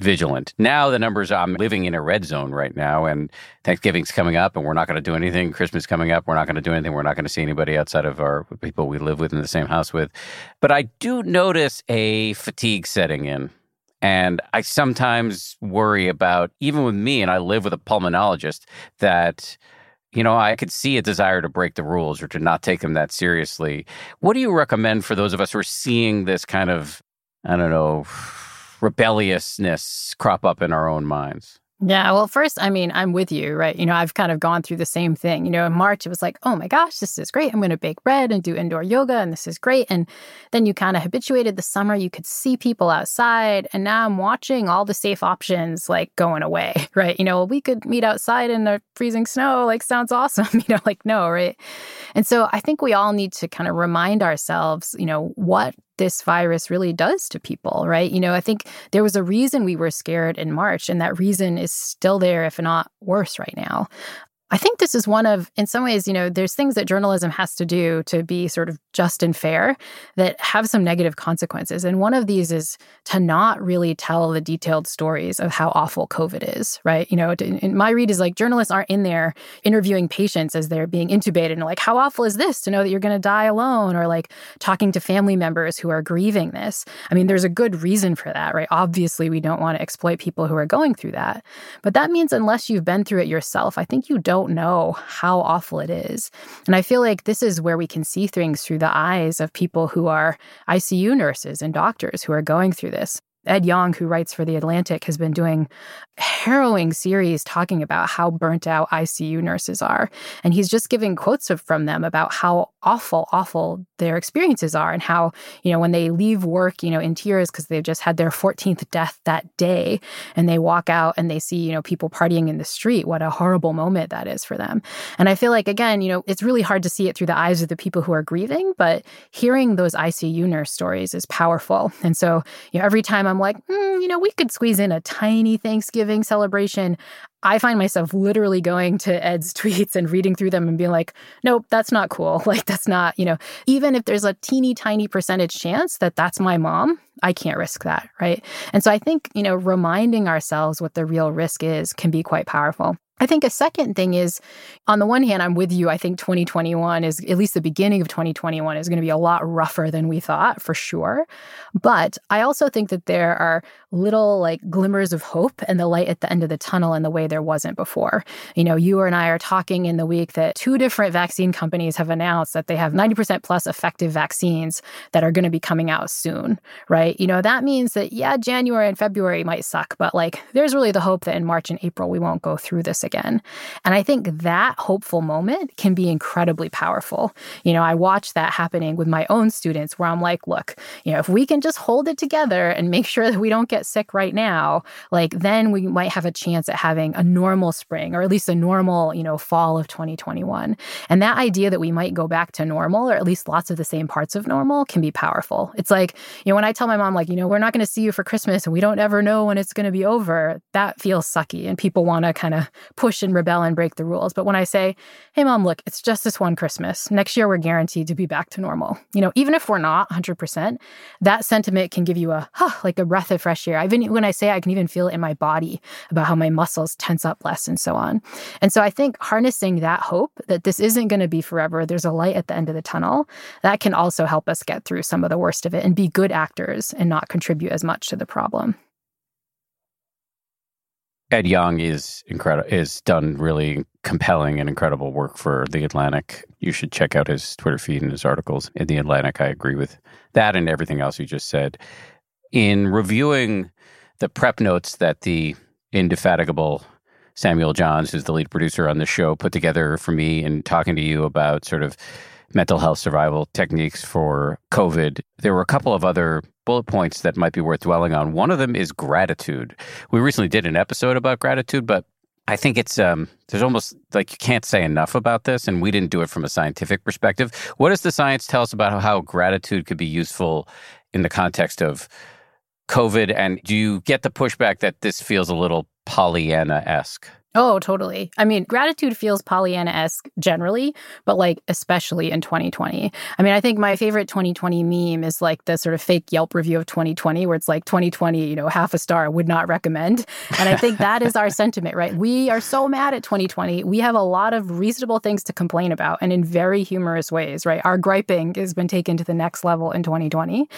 vigilant. Now the numbers I'm living in a red zone right now, and Thanksgiving's coming up, and we're not going to do anything. Christmas coming up, we're not going to do anything. We're not going to see anybody outside of our people we live with in the same house with. But I do notice a fatigue setting in. And I sometimes worry about, even with me, and I live with a pulmonologist, that, you know, I could see a desire to break the rules or to not take them that seriously. What do you recommend for those of us who are seeing this kind of, I don't know, rebelliousness crop up in our own minds? Yeah, well, first, I mean, I'm with you, right? You know, I've kind of gone through the same thing. You know, in March, it was like, oh my gosh, this is great. I'm going to bake bread and do indoor yoga, and this is great. And then you kind of habituated the summer. You could see people outside. And now I'm watching all the safe options like going away, right? You know, we could meet outside in the freezing snow, like, sounds awesome. You know, like, no, right? And so I think we all need to kind of remind ourselves, you know, what this virus really does to people, right? You know, I think there was a reason we were scared in March, and that reason is still there, if not worse, right now. I think this is one of, in some ways, you know, there's things that journalism has to do to be sort of just and fair that have some negative consequences. And one of these is to not really tell the detailed stories of how awful COVID is, right? You know, my read is like journalists aren't in there interviewing patients as they're being intubated and like, how awful is this to know that you're going to die alone? Or like talking to family members who are grieving this. I mean, there's a good reason for that, right? Obviously, we don't want to exploit people who are going through that. But that means unless you've been through it yourself, I think you don't don't know how awful it is. And I feel like this is where we can see things through the eyes of people who are ICU nurses and doctors who are going through this. Ed Yong, who writes for The Atlantic, has been doing harrowing series talking about how burnt out ICU nurses are. And he's just giving quotes from them about how awful, awful their experiences are and how, you know, when they leave work, you know, in tears because they've just had their 14th death that day and they walk out and they see, you know, people partying in the street, what a horrible moment that is for them. And I feel like, again, you know, it's really hard to see it through the eyes of the people who are grieving, but hearing those ICU nurse stories is powerful. And so, you know, every time I'm like, mm, you know, we could squeeze in a tiny Thanksgiving celebration. I find myself literally going to Ed's tweets and reading through them and being like, nope, that's not cool. Like, that's not, you know, even if there's a teeny tiny percentage chance that that's my mom, I can't risk that. Right. And so I think, you know, reminding ourselves what the real risk is can be quite powerful. I think a second thing is, on the one hand, I'm with you. I think 2021 is, at least the beginning of 2021, is going to be a lot rougher than we thought, for sure. But I also think that there are little like glimmers of hope and the light at the end of the tunnel in the way there wasn't before. You know, you and I are talking in the week that two different vaccine companies have announced that they have 90% plus effective vaccines that are going to be coming out soon, right? You know, that means that, yeah, January and February might suck, but like there's really the hope that in March and April we won't go through this again. And I think that hopeful moment can be incredibly powerful. You know, I watch that happening with my own students where I'm like, look, you know, if we can just hold it together and make sure that we don't get sick right now, like then we might have a chance at having a normal spring or at least a normal, you know, fall of 2021. And that idea that we might go back to normal or at least lots of the same parts of normal can be powerful. It's like, you know, when I tell my mom, like, you know, we're not going to see you for Christmas and we don't ever know when it's going to be over, that feels sucky. And people want to kind of push and rebel and break the rules. But when I say, hey, mom, look, it's just this one Christmas. Next year, we're guaranteed to be back to normal. You know, even if we're not 100%, that sentiment can give you a, huh, like a breath of fresh air. I even when I say I can even feel it in my body about how my muscles tense up less and so on. And so I think harnessing that hope that this isn't going to be forever, there's a light at the end of the tunnel, that can also help us get through some of the worst of it and be good actors and not contribute as much to the problem. Ed Yong is incredible. Is done really compelling and incredible work for the Atlantic. You should check out his Twitter feed and his articles in the Atlantic. I agree with that and everything else you just said. In reviewing the prep notes that the indefatigable Samuel Johns, who's the lead producer on the show, put together for me and talking to you about sort of mental health survival techniques for COVID. There were a couple of other bullet points that might be worth dwelling on. One of them is gratitude. We recently did an episode about gratitude, but I think it's um, there's almost like you can't say enough about this, and we didn't do it from a scientific perspective. What does the science tell us about how gratitude could be useful in the context of COVID? And do you get the pushback that this feels a little Pollyanna esque? Oh, totally. I mean, gratitude feels Pollyanna esque generally, but like especially in 2020. I mean, I think my favorite 2020 meme is like the sort of fake Yelp review of 2020, where it's like 2020, you know, half a star, would not recommend. And I think that is our sentiment, right? We are so mad at 2020. We have a lot of reasonable things to complain about and in very humorous ways, right? Our griping has been taken to the next level in 2020.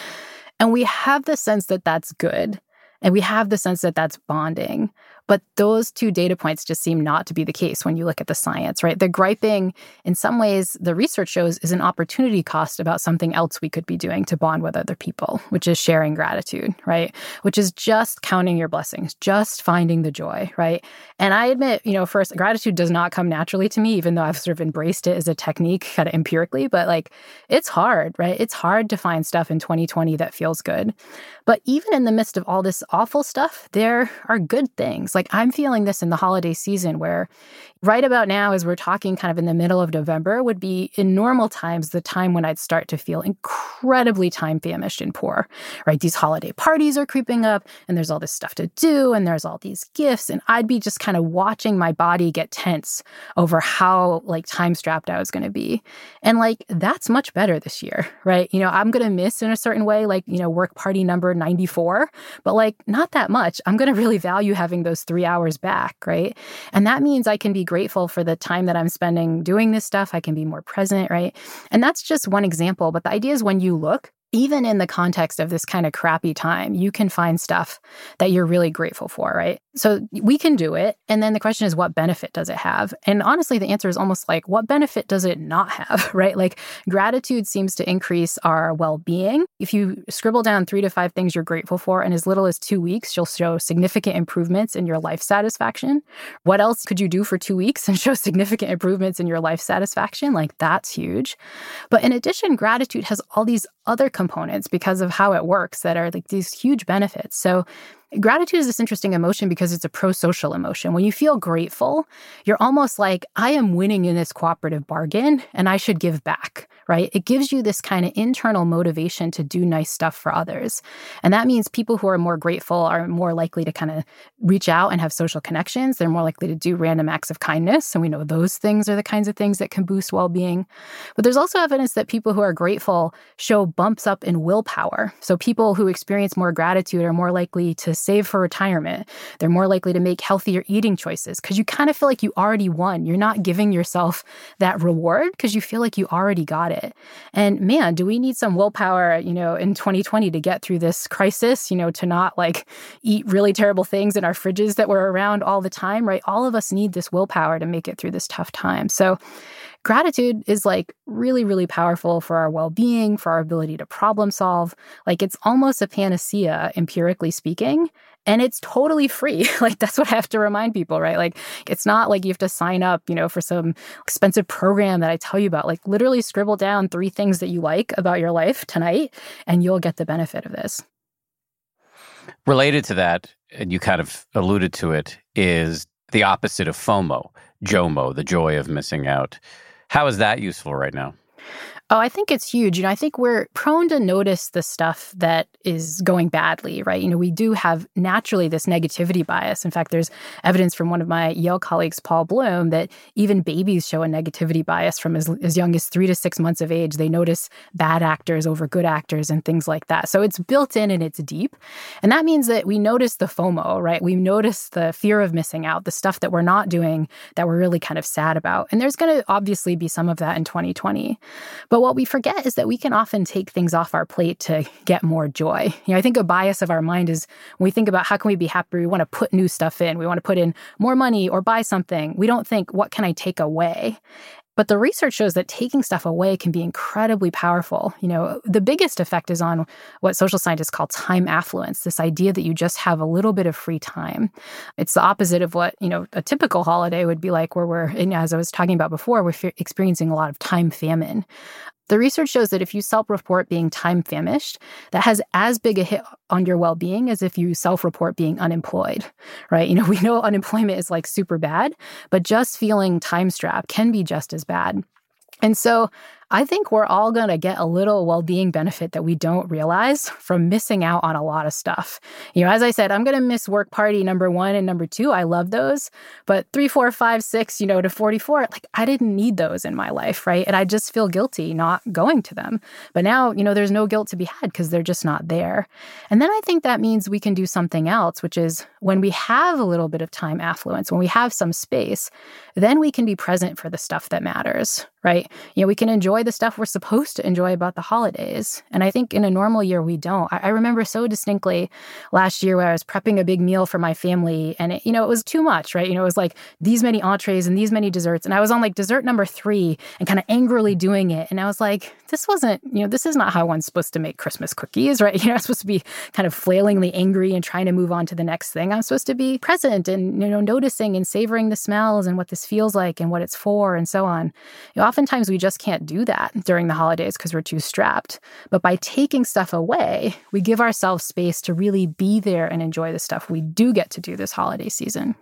And we have the sense that that's good. And we have the sense that that's bonding. But those two data points just seem not to be the case when you look at the science, right? The griping, in some ways, the research shows is an opportunity cost about something else we could be doing to bond with other people, which is sharing gratitude, right? Which is just counting your blessings, just finding the joy, right? And I admit, you know, first, gratitude does not come naturally to me, even though I've sort of embraced it as a technique kind of empirically, but like it's hard, right? It's hard to find stuff in 2020 that feels good. But even in the midst of all this awful stuff, there are good things. Like I'm feeling this in the holiday season where right about now, as we're talking kind of in the middle of November, would be in normal times the time when I'd start to feel incredibly time famished and poor, right? These holiday parties are creeping up and there's all this stuff to do and there's all these gifts. And I'd be just kind of watching my body get tense over how like time strapped I was going to be. And like, that's much better this year, right? You know, I'm going to miss in a certain way, like, you know, work party number 94, but like not that much. I'm going to really value having those three hours back, right? And that means I can be grateful for the time that I'm spending doing this stuff. I can be more present, right? And that's just one example. But the idea is when you look, even in the context of this kind of crappy time, you can find stuff that you're really grateful for, right? So we can do it. And then the question is, what benefit does it have? And honestly, the answer is almost like, what benefit does it not have, right? Like gratitude seems to increase our well being. If you scribble down three to five things you're grateful for in as little as two weeks, you'll show significant improvements in your life satisfaction. What else could you do for two weeks and show significant improvements in your life satisfaction? Like that's huge. But in addition, gratitude has all these other components because of how it works that are like these huge benefits. So Gratitude is this interesting emotion because it's a pro social emotion. When you feel grateful, you're almost like, I am winning in this cooperative bargain and I should give back, right? It gives you this kind of internal motivation to do nice stuff for others. And that means people who are more grateful are more likely to kind of reach out and have social connections. They're more likely to do random acts of kindness. And we know those things are the kinds of things that can boost well being. But there's also evidence that people who are grateful show bumps up in willpower. So people who experience more gratitude are more likely to save for retirement. They're more likely to make healthier eating choices because you kind of feel like you already won. You're not giving yourself that reward because you feel like you already got it. And man, do we need some willpower, you know, in 2020 to get through this crisis, you know, to not like eat really terrible things in our fridges that were around all the time, right? All of us need this willpower to make it through this tough time. So, Gratitude is like really, really powerful for our well being, for our ability to problem solve. Like it's almost a panacea, empirically speaking. and it's totally free. like that's what I have to remind people, right? Like it's not like you have to sign up, you know, for some expensive program that I tell you about. Like literally scribble down three things that you like about your life tonight and you'll get the benefit of this. Related to that, and you kind of alluded to it, is the opposite of FOMO, JOMO, the joy of missing out. How is that useful right now? Oh, I think it's huge. You know, I think we're prone to notice the stuff that is going badly, right? You know, we do have naturally this negativity bias. In fact, there's evidence from one of my Yale colleagues, Paul Bloom, that even babies show a negativity bias from as, as young as three to six months of age. They notice bad actors over good actors and things like that. So it's built in and it's deep. And that means that we notice the FOMO, right? We notice the fear of missing out, the stuff that we're not doing that we're really kind of sad about. And there's going to obviously be some of that in 2020. But what we forget is that we can often take things off our plate to get more joy. You know, I think a bias of our mind is when we think about how can we be happy, we want to put new stuff in. We want to put in more money or buy something. We don't think, what can I take away? But the research shows that taking stuff away can be incredibly powerful. You know, the biggest effect is on what social scientists call time affluence, this idea that you just have a little bit of free time. It's the opposite of what, you know, a typical holiday would be like where we're, as I was talking about before, we're experiencing a lot of time famine. The research shows that if you self report being time famished, that has as big a hit on your well being as if you self report being unemployed, right? You know, we know unemployment is like super bad, but just feeling time strapped can be just as bad. And so I think we're all going to get a little well being benefit that we don't realize from missing out on a lot of stuff. You know, as I said, I'm going to miss work party number one and number two. I love those. But three, four, five, six, you know, to 44, like I didn't need those in my life, right? And I just feel guilty not going to them. But now, you know, there's no guilt to be had because they're just not there. And then I think that means we can do something else, which is when we have a little bit of time affluence, when we have some space, then we can be present for the stuff that matters, right? You know, we can enjoy the stuff we're supposed to enjoy about the holidays. And I think in a normal year, we don't. I, I remember so distinctly last year where I was prepping a big meal for my family and, it, you know, it was too much, right? You know, it was like these many entrees and these many desserts. And I was on like dessert number three and kind of angrily doing it. And I was like, this wasn't, you know, this is not how one's supposed to make Christmas cookies, right? You know, I'm supposed to be kind of flailingly angry and trying to move on to the next thing. I'm supposed to be present and, you know, noticing and savoring the smells and what this feels like and what it's for and so on. You know, oftentimes we just can't do that during the holidays because we're too strapped. But by taking stuff away, we give ourselves space to really be there and enjoy the stuff we do get to do this holiday season.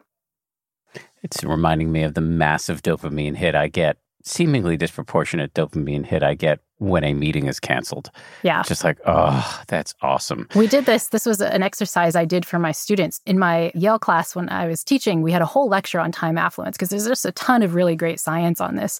It's reminding me of the massive dopamine hit I get, seemingly disproportionate dopamine hit I get when a meeting is canceled. Yeah. Just like, oh, that's awesome. We did this. This was an exercise I did for my students. In my Yale class, when I was teaching, we had a whole lecture on time affluence because there's just a ton of really great science on this.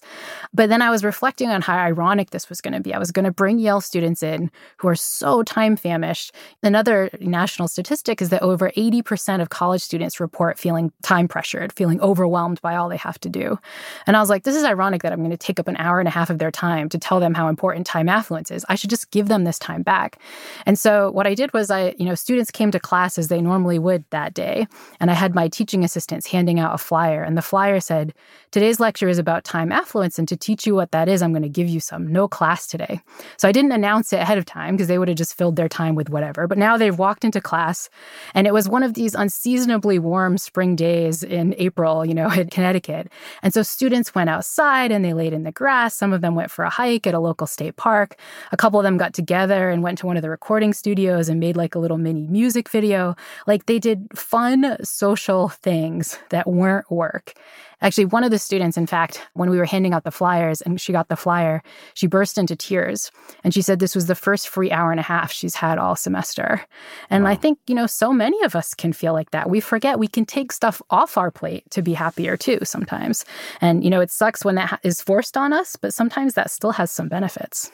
But then I was reflecting on how ironic this was going to be. I was going to bring Yale students in who are so time famished. Another national statistic is that over 80% of college students report feeling time pressured, feeling overwhelmed by all they have to do. And I was like, this is ironic that I'm going to take up an hour and a half of their time to tell them how important important time affluence is. I should just give them this time back. And so what I did was I, you know, students came to class as they normally would that day. And I had my teaching assistants handing out a flyer. And the flyer said, Today's lecture is about time affluence. And to teach you what that is, I'm going to give you some. No class today. So I didn't announce it ahead of time because they would have just filled their time with whatever. But now they've walked into class and it was one of these unseasonably warm spring days in April, you know, in Connecticut. And so students went outside and they laid in the grass. Some of them went for a hike at a local State Park. A couple of them got together and went to one of the recording studios and made like a little mini music video. Like they did fun social things that weren't work. Actually, one of the students, in fact, when we were handing out the flyers and she got the flyer, she burst into tears. And she said this was the first free hour and a half she's had all semester. And wow. I think, you know, so many of us can feel like that. We forget we can take stuff off our plate to be happier too sometimes. And, you know, it sucks when that is forced on us, but sometimes that still has some benefits.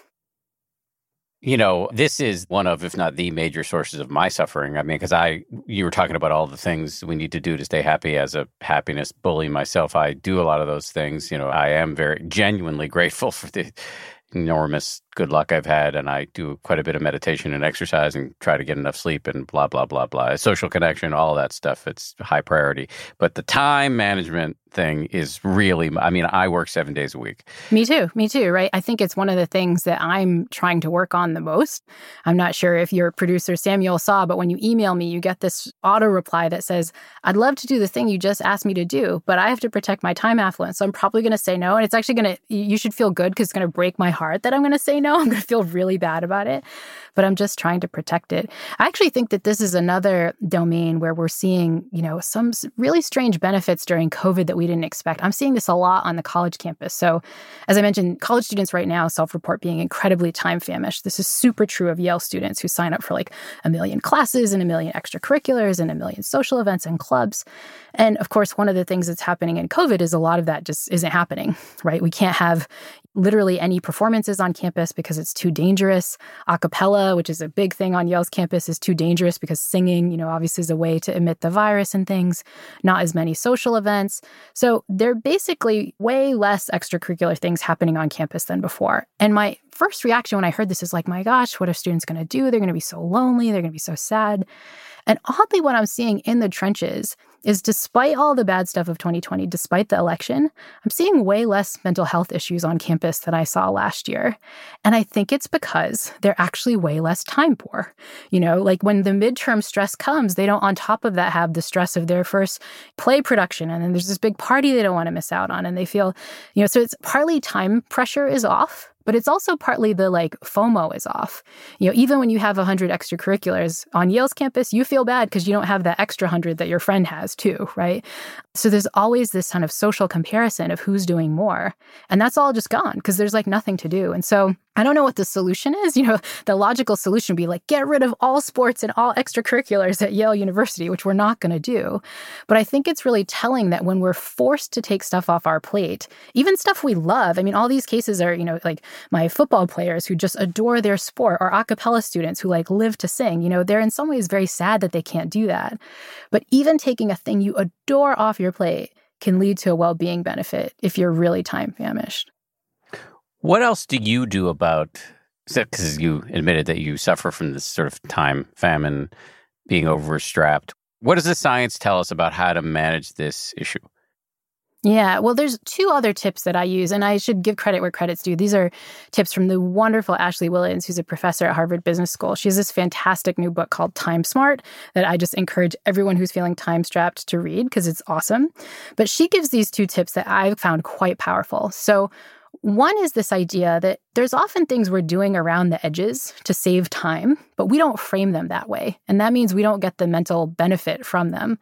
You know, this is one of, if not the major sources of my suffering. I mean, because I, you were talking about all the things we need to do to stay happy as a happiness bully myself. I do a lot of those things. You know, I am very genuinely grateful for the enormous good luck I've had, and I do quite a bit of meditation and exercise and try to get enough sleep and blah blah blah blah. Social connection, all that stuff. It's high priority. But the time management thing is really. I mean, I work seven days a week. Me too. Me too. Right. I think it's one of the things that I'm trying to work on the most. I'm not sure if your producer Samuel saw, but when you email me, you get this auto reply that says, "I'd love to do the thing you just asked me to do, but I have to protect my time affluence, so I'm probably going to say no." And it's actually going to. You should feel good because it's going to break my heart that I'm going to say no. I'm going to feel really bad about it, but I'm just trying to protect it. I actually think that this is another domain where we're seeing, you know, some really strange benefits during COVID that we didn't expect. I'm seeing this a lot on the college campus. So, as I mentioned, college students right now self report being incredibly time famished. This is super true of Yale students who sign up for like a million classes and a million extracurriculars and a million social events and clubs. And of course, one of the things that's happening in COVID is a lot of that just isn't happening, right? We can't have literally any performances on campus because it's too dangerous. A cappella, which is a big thing on Yale's campus, is too dangerous because singing, you know, obviously is a way to emit the virus and things. Not as many social events. So there are basically way less extracurricular things happening on campus than before. And my first reaction when I heard this is like, my gosh, what are students going to do? They're going to be so lonely. They're going to be so sad. And oddly, what I'm seeing in the trenches is despite all the bad stuff of 2020, despite the election, I'm seeing way less mental health issues on campus than I saw last year. And I think it's because they're actually way less time poor. You know, like when the midterm stress comes, they don't on top of that have the stress of their first play production. And then there's this big party they don't want to miss out on. And they feel, you know, so it's partly time pressure is off but it's also partly the like FOMO is off. You know, even when you have 100 extracurriculars on Yale's campus, you feel bad because you don't have that extra 100 that your friend has too, right? So there's always this kind of social comparison of who's doing more. And that's all just gone because there's like nothing to do. And so I don't know what the solution is. You know, the logical solution would be like get rid of all sports and all extracurriculars at Yale University, which we're not going to do. But I think it's really telling that when we're forced to take stuff off our plate, even stuff we love, I mean, all these cases are, you know, like my football players who just adore their sport or a cappella students who like live to sing, you know, they're in some ways very sad that they can't do that. But even taking a thing you adore off your plate can lead to a well being benefit if you're really time famished. What else do you do about, because you admitted that you suffer from this sort of time famine, being overstrapped? What does the science tell us about how to manage this issue? Yeah, well, there's two other tips that I use, and I should give credit where credit's due. These are tips from the wonderful Ashley Whillans, who's a professor at Harvard Business School. She has this fantastic new book called Time Smart that I just encourage everyone who's feeling time strapped to read because it's awesome. But she gives these two tips that I've found quite powerful. So, one is this idea that there's often things we're doing around the edges to save time, but we don't frame them that way. And that means we don't get the mental benefit from them.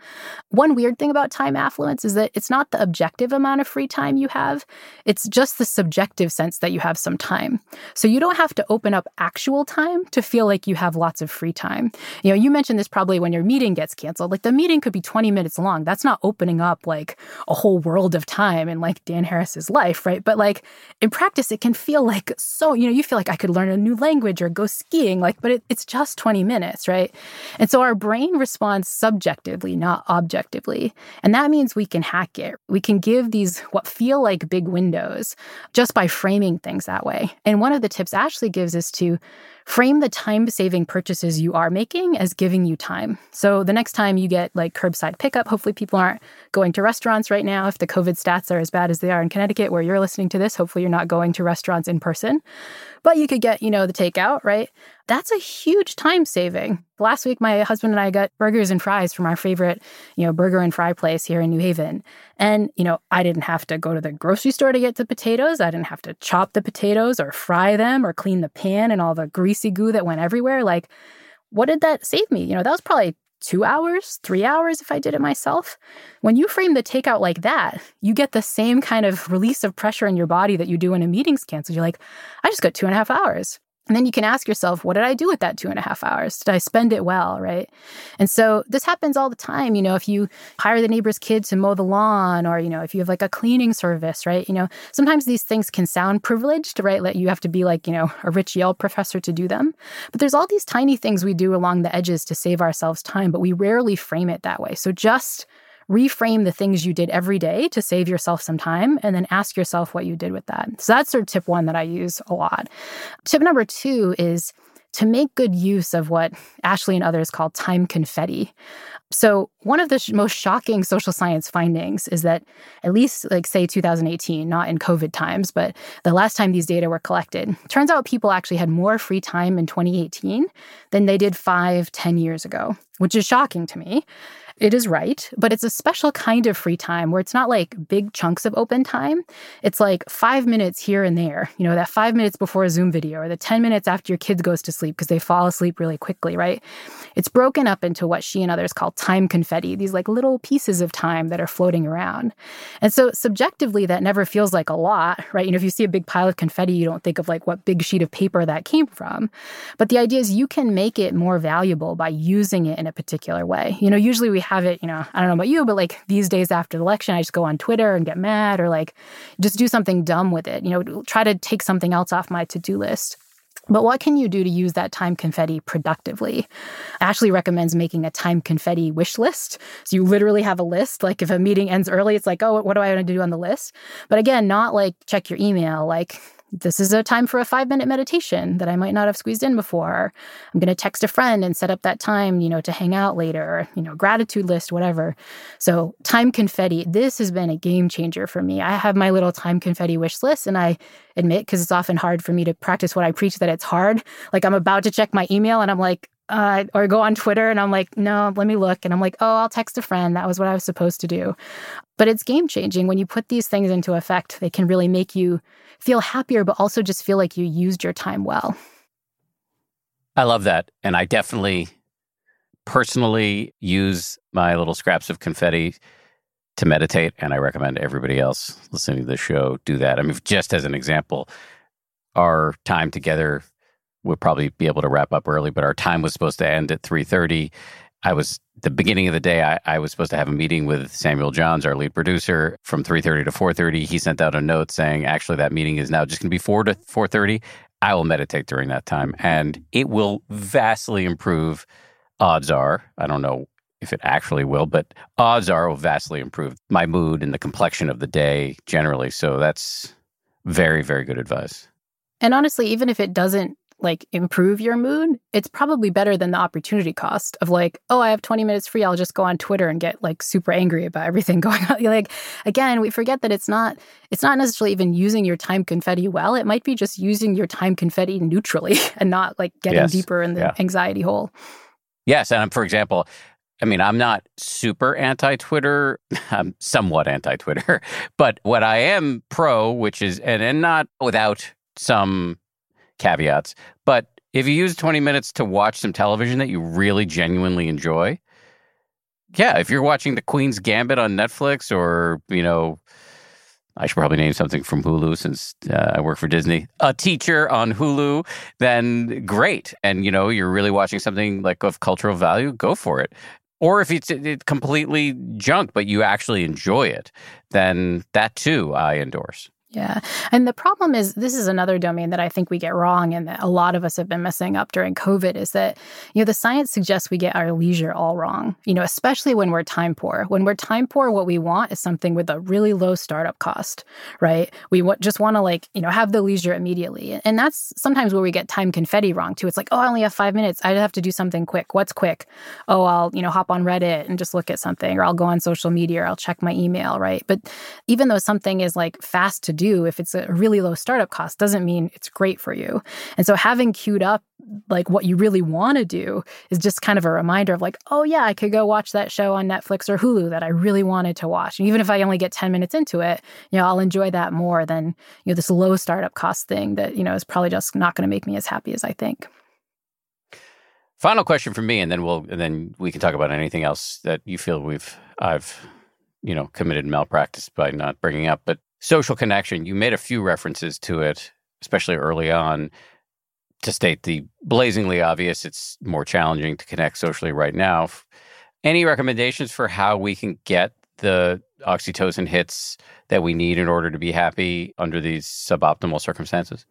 One weird thing about time affluence is that it's not the objective amount of free time you have, it's just the subjective sense that you have some time. So you don't have to open up actual time to feel like you have lots of free time. You know, you mentioned this probably when your meeting gets canceled. Like the meeting could be 20 minutes long. That's not opening up like a whole world of time in like Dan Harris's life, right? But like in practice, it can feel like so, you know, you feel like I could learn a new language or go skiing, like, but it, it's just 20 minutes, right? And so our brain responds subjectively, not objectively. And that means we can hack it. We can give these what feel like big windows just by framing things that way. And one of the tips Ashley gives is to frame the time saving purchases you are making as giving you time. So the next time you get like curbside pickup, hopefully people aren't going to restaurants right now. If the COVID stats are as bad as they are in Connecticut, where you're listening to this, hopefully you're not going to restaurants in person. But you could get, you know, the takeout, right? That's a huge time saving. Last week, my husband and I got burgers and fries from our favorite, you know, burger and fry place here in New Haven. And, you know, I didn't have to go to the grocery store to get the potatoes. I didn't have to chop the potatoes or fry them or clean the pan and all the greasy goo that went everywhere. Like, what did that save me? You know, that was probably two hours, three hours if I did it myself. When you frame the takeout like that, you get the same kind of release of pressure in your body that you do when a meeting's canceled. You're like, I just got two and a half hours. And then you can ask yourself, what did I do with that two and a half hours? Did I spend it well? Right. And so this happens all the time. You know, if you hire the neighbor's kid to mow the lawn, or, you know, if you have like a cleaning service, right? You know, sometimes these things can sound privileged, right? Like you have to be like, you know, a rich Yale professor to do them. But there's all these tiny things we do along the edges to save ourselves time, but we rarely frame it that way. So just reframe the things you did every day to save yourself some time, and then ask yourself what you did with that. So that's sort of tip one that I use a lot. Tip number two is to make good use of what Ashley and others call time confetti. So, one of the sh- most shocking social science findings is that at least, like, say, 2018, not in COVID times, but the last time these data were collected, turns out people actually had more free time in 2018 than they did five, ten years ago, which is shocking to me. It is right, but it's a special kind of free time where it's not like big chunks of open time. It's like five minutes here and there, you know, that five minutes before a Zoom video or the 10 minutes after your kid goes to sleep because they fall asleep really quickly, right? It's broken up into what she and others call time confetti, these like little pieces of time that are floating around. And so subjectively, that never feels like a lot, right? You know, if you see a big pile of confetti, you don't think of like what big sheet of paper that came from. But the idea is you can make it more valuable by using it in a particular way. You know, usually we have it, you know, I don't know about you, but like these days after the election, I just go on Twitter and get mad or like just do something dumb with it, you know, try to take something else off my to do list. But what can you do to use that time confetti productively? Ashley recommends making a time confetti wish list. So you literally have a list. Like if a meeting ends early, it's like, oh, what do I want to do on the list? But again, not like check your email, like this is a time for a five minute meditation that I might not have squeezed in before. I'm going to text a friend and set up that time, you know, to hang out later, you know, gratitude list, whatever. So, time confetti, this has been a game changer for me. I have my little time confetti wish list, and I admit, because it's often hard for me to practice what I preach, that it's hard. Like, I'm about to check my email and I'm like, uh, or go on Twitter and I'm like, no, let me look. And I'm like, oh, I'll text a friend. That was what I was supposed to do. But it's game changing. When you put these things into effect, they can really make you feel happier, but also just feel like you used your time well. I love that. And I definitely personally use my little scraps of confetti to meditate. And I recommend everybody else listening to the show do that. I mean, just as an example, our time together we'll probably be able to wrap up early, but our time was supposed to end at 3.30. I was the beginning of the day. I, I, was supposed to have a meeting with Samuel Johns, our lead producer, from three thirty to four thirty. He sent out a note saying, "Actually, that meeting is now just going to be four to four thirty. I will meditate during that time, and it will vastly improve. Odds are, I don't know if it actually will, but odds are will vastly improve my mood and the complexion of the day generally. So that's very, very good advice. And honestly, even if it doesn't like improve your mood, it's probably better than the opportunity cost of like, oh, I have 20 minutes free. I'll just go on Twitter and get like super angry about everything going on. like again, we forget that it's not it's not necessarily even using your time confetti well. It might be just using your time confetti neutrally and not like getting yes. deeper in the yeah. anxiety hole. Yes, and um, for example, I mean, I'm not super anti Twitter. I'm somewhat anti Twitter. But what I am pro, which is, and, and not without some caveats. But if you use 20 minutes to watch some television that you really genuinely enjoy, yeah, if you're watching The Queen's Gambit on Netflix or, you know, I should probably name something from Hulu since uh, I work for Disney. A teacher on Hulu, then great. And you know, you're really watching something like of cultural value, go for it. Or if it's, it's completely junk, but you actually enjoy it, then that too I endorse. Yeah. And the problem is this is another domain that I think we get wrong and that a lot of us have been messing up during COVID is that, you know, the science suggests we get our leisure all wrong, you know, especially when we're time poor. When we're time poor, what we want is something with a really low startup cost, right? We w- just want to like, you know, have the leisure immediately. And that's sometimes where we get time confetti wrong too. It's like, oh, I only have five minutes. I have to do something quick. What's quick? Oh, I'll, you know, hop on Reddit and just look at something or I'll go on social media or I'll check my email, right? But even though something is like fast to do, if it's a really low startup cost doesn't mean it's great for you. And so having queued up like what you really want to do is just kind of a reminder of like, oh yeah, I could go watch that show on Netflix or Hulu that I really wanted to watch. And even if I only get 10 minutes into it, you know, I'll enjoy that more than, you know, this low startup cost thing that, you know, is probably just not going to make me as happy as I think. Final question for me, and then we'll and then we can talk about anything else that you feel we've I've you know committed malpractice by not bringing up. But social connection, you made a few references to it, especially early on. To state the blazingly obvious, it's more challenging to connect socially right now. Any recommendations for how we can get the oxytocin hits that we need in order to be happy under these suboptimal circumstances?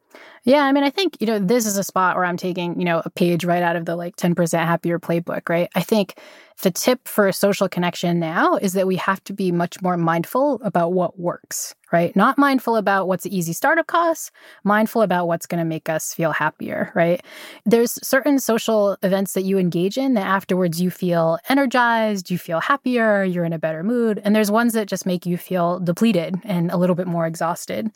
Yeah, I mean, I think, you know, this is a spot where I'm taking, you know, a page right out of the like 10% happier playbook, right? I think the tip for social connection now is that we have to be much more mindful about what works, right? Not mindful about what's the easy startup costs, mindful about what's going to make us feel happier, right? There's certain social events that you engage in that afterwards you feel energized, you feel happier, you're in a better mood. And there's ones that just make you feel depleted and a little bit more exhausted.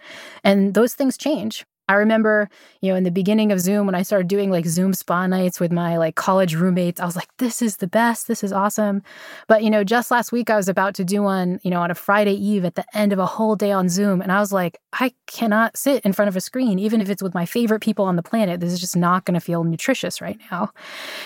And those things change. I remember, you know, in the beginning of Zoom when I started doing like Zoom spa nights with my like college roommates, I was like, this is the best. This is awesome. But, you know, just last week I was about to do one, you know, on a Friday Eve at the end of a whole day on Zoom. And I was like, I cannot sit in front of a screen, even if it's with my favorite people on the planet. This is just not going to feel nutritious right now.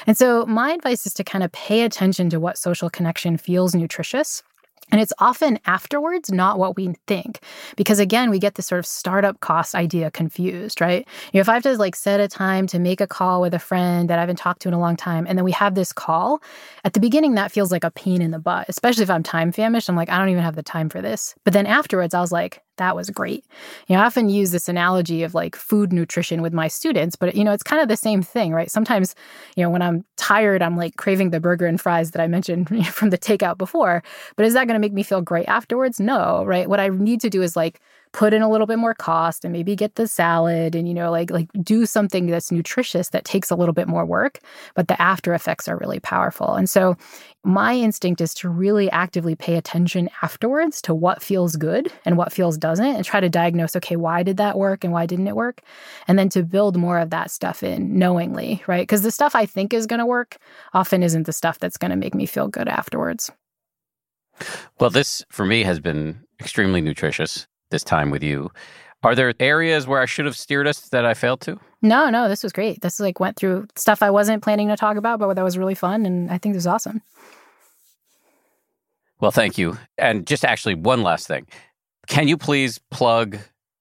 And so my advice is to kind of pay attention to what social connection feels nutritious and it's often afterwards, not what we think. Because again, we get this sort of startup cost idea confused, right? You know, if I have to like set a time to make a call with a friend that I haven't talked to in a long time, and then we have this call, at the beginning, that feels like a pain in the butt, especially if I'm time famished. I'm like, I don't even have the time for this. But then afterwards, I was like, that was great. You know, I often use this analogy of like food nutrition with my students, but you know, it's kind of the same thing, right? Sometimes, you know, when I'm tired, I'm like craving the burger and fries that I mentioned from the takeout before. But is that going to make me feel great afterwards? No, right? What I need to do is like put in a little bit more cost and maybe get the salad and you know like like do something that's nutritious that takes a little bit more work but the after effects are really powerful. And so my instinct is to really actively pay attention afterwards to what feels good and what feels doesn't and try to diagnose okay why did that work and why didn't it work? And then to build more of that stuff in knowingly right? Because the stuff i think is going to work often isn't the stuff that's going to make me feel good afterwards. Well, this for me has been extremely nutritious this time with you. Are there areas where I should have steered us that I failed to? No, no, this was great. This like went through stuff I wasn't planning to talk about, but that was really fun, and I think this was awesome. Well, thank you. And just actually one last thing. Can you please plug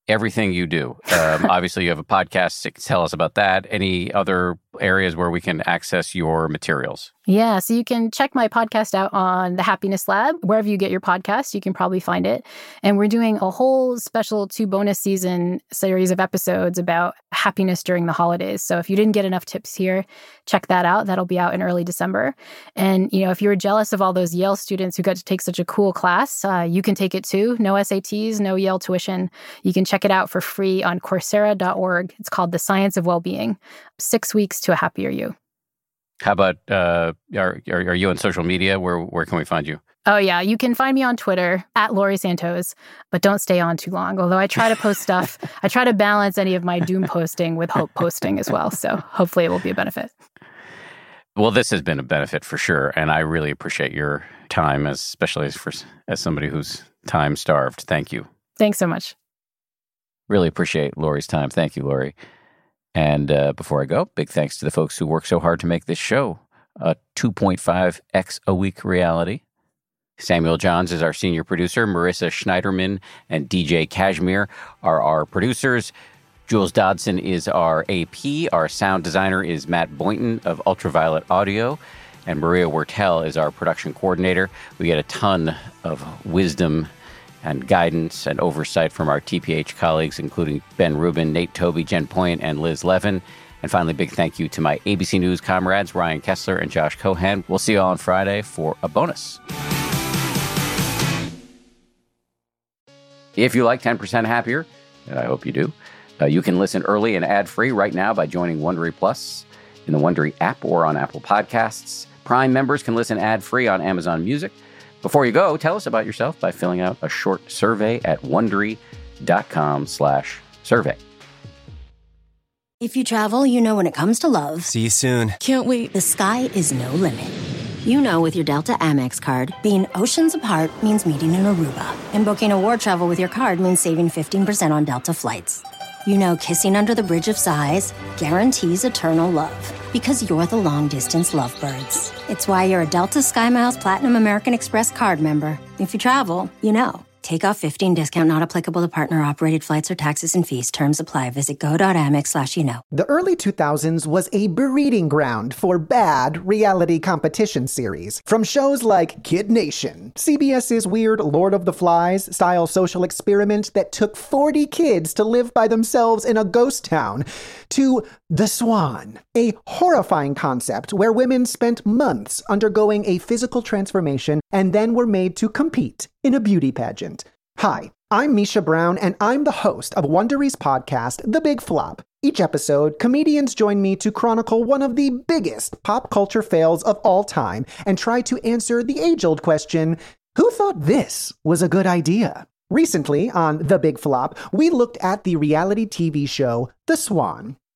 everything you do? Um, obviously, you have a podcast. Tell us about that. Any other areas where we can access your materials? Yeah, so you can check my podcast out on the Happiness Lab. Wherever you get your podcast, you can probably find it. And we're doing a whole special two bonus season series of episodes about happiness during the holidays. So if you didn't get enough tips here, check that out. That'll be out in early December. And, you know, if you were jealous of all those Yale students who got to take such a cool class, uh, you can take it too. No SATs, no Yale tuition. You can check it out for free on Coursera.org. It's called The Science of Wellbeing. Six weeks to a happier you. How about uh, are, are, are you on social media? Where where can we find you? Oh yeah, you can find me on Twitter at Laurie Santos, but don't stay on too long. Although I try to post stuff, I try to balance any of my doom posting with hope posting as well. So hopefully it will be a benefit. Well, this has been a benefit for sure, and I really appreciate your time, as, especially as for as somebody who's time starved. Thank you. Thanks so much. Really appreciate Laurie's time. Thank you, Laurie. And uh, before I go, big thanks to the folks who work so hard to make this show a 2.5x a week reality. Samuel Johns is our senior producer. Marissa Schneiderman and DJ Cashmere are our producers. Jules Dodson is our AP. Our sound designer is Matt Boynton of Ultraviolet Audio. And Maria Wertel is our production coordinator. We get a ton of wisdom and guidance and oversight from our TPH colleagues, including Ben Rubin, Nate Toby, Jen Poyant, and Liz Levin. And finally, big thank you to my ABC News comrades, Ryan Kessler and Josh Cohan. We'll see you all on Friday for a bonus. If you like 10% Happier, and I hope you do, uh, you can listen early and ad free right now by joining Wondery Plus in the Wondery app or on Apple Podcasts. Prime members can listen ad free on Amazon Music. Before you go, tell us about yourself by filling out a short survey at wondery.com slash survey. If you travel, you know when it comes to love. See you soon. Can't wait. The sky is no limit. You know with your Delta Amex card, being oceans apart means meeting in Aruba. And booking a war travel with your card means saving 15% on Delta flights. You know kissing under the bridge of sighs guarantees eternal love. Because you're the long distance lovebirds. It's why you're a Delta SkyMiles Platinum American Express card member. If you travel, you know. Take off 15 discount not applicable to partner operated flights or taxes and fees. Terms apply. Visit go.amex slash you know. The early 2000s was a breeding ground for bad reality competition series. From shows like Kid Nation, CBS's weird Lord of the Flies style social experiment that took 40 kids to live by themselves in a ghost town, to The Swan, a horrifying concept where women spent months undergoing a physical transformation and then were made to compete in a beauty pageant. Hi, I'm Misha Brown, and I'm the host of Wondery's podcast, The Big Flop. Each episode, comedians join me to chronicle one of the biggest pop culture fails of all time and try to answer the age old question who thought this was a good idea? Recently, on The Big Flop, we looked at the reality TV show The Swan.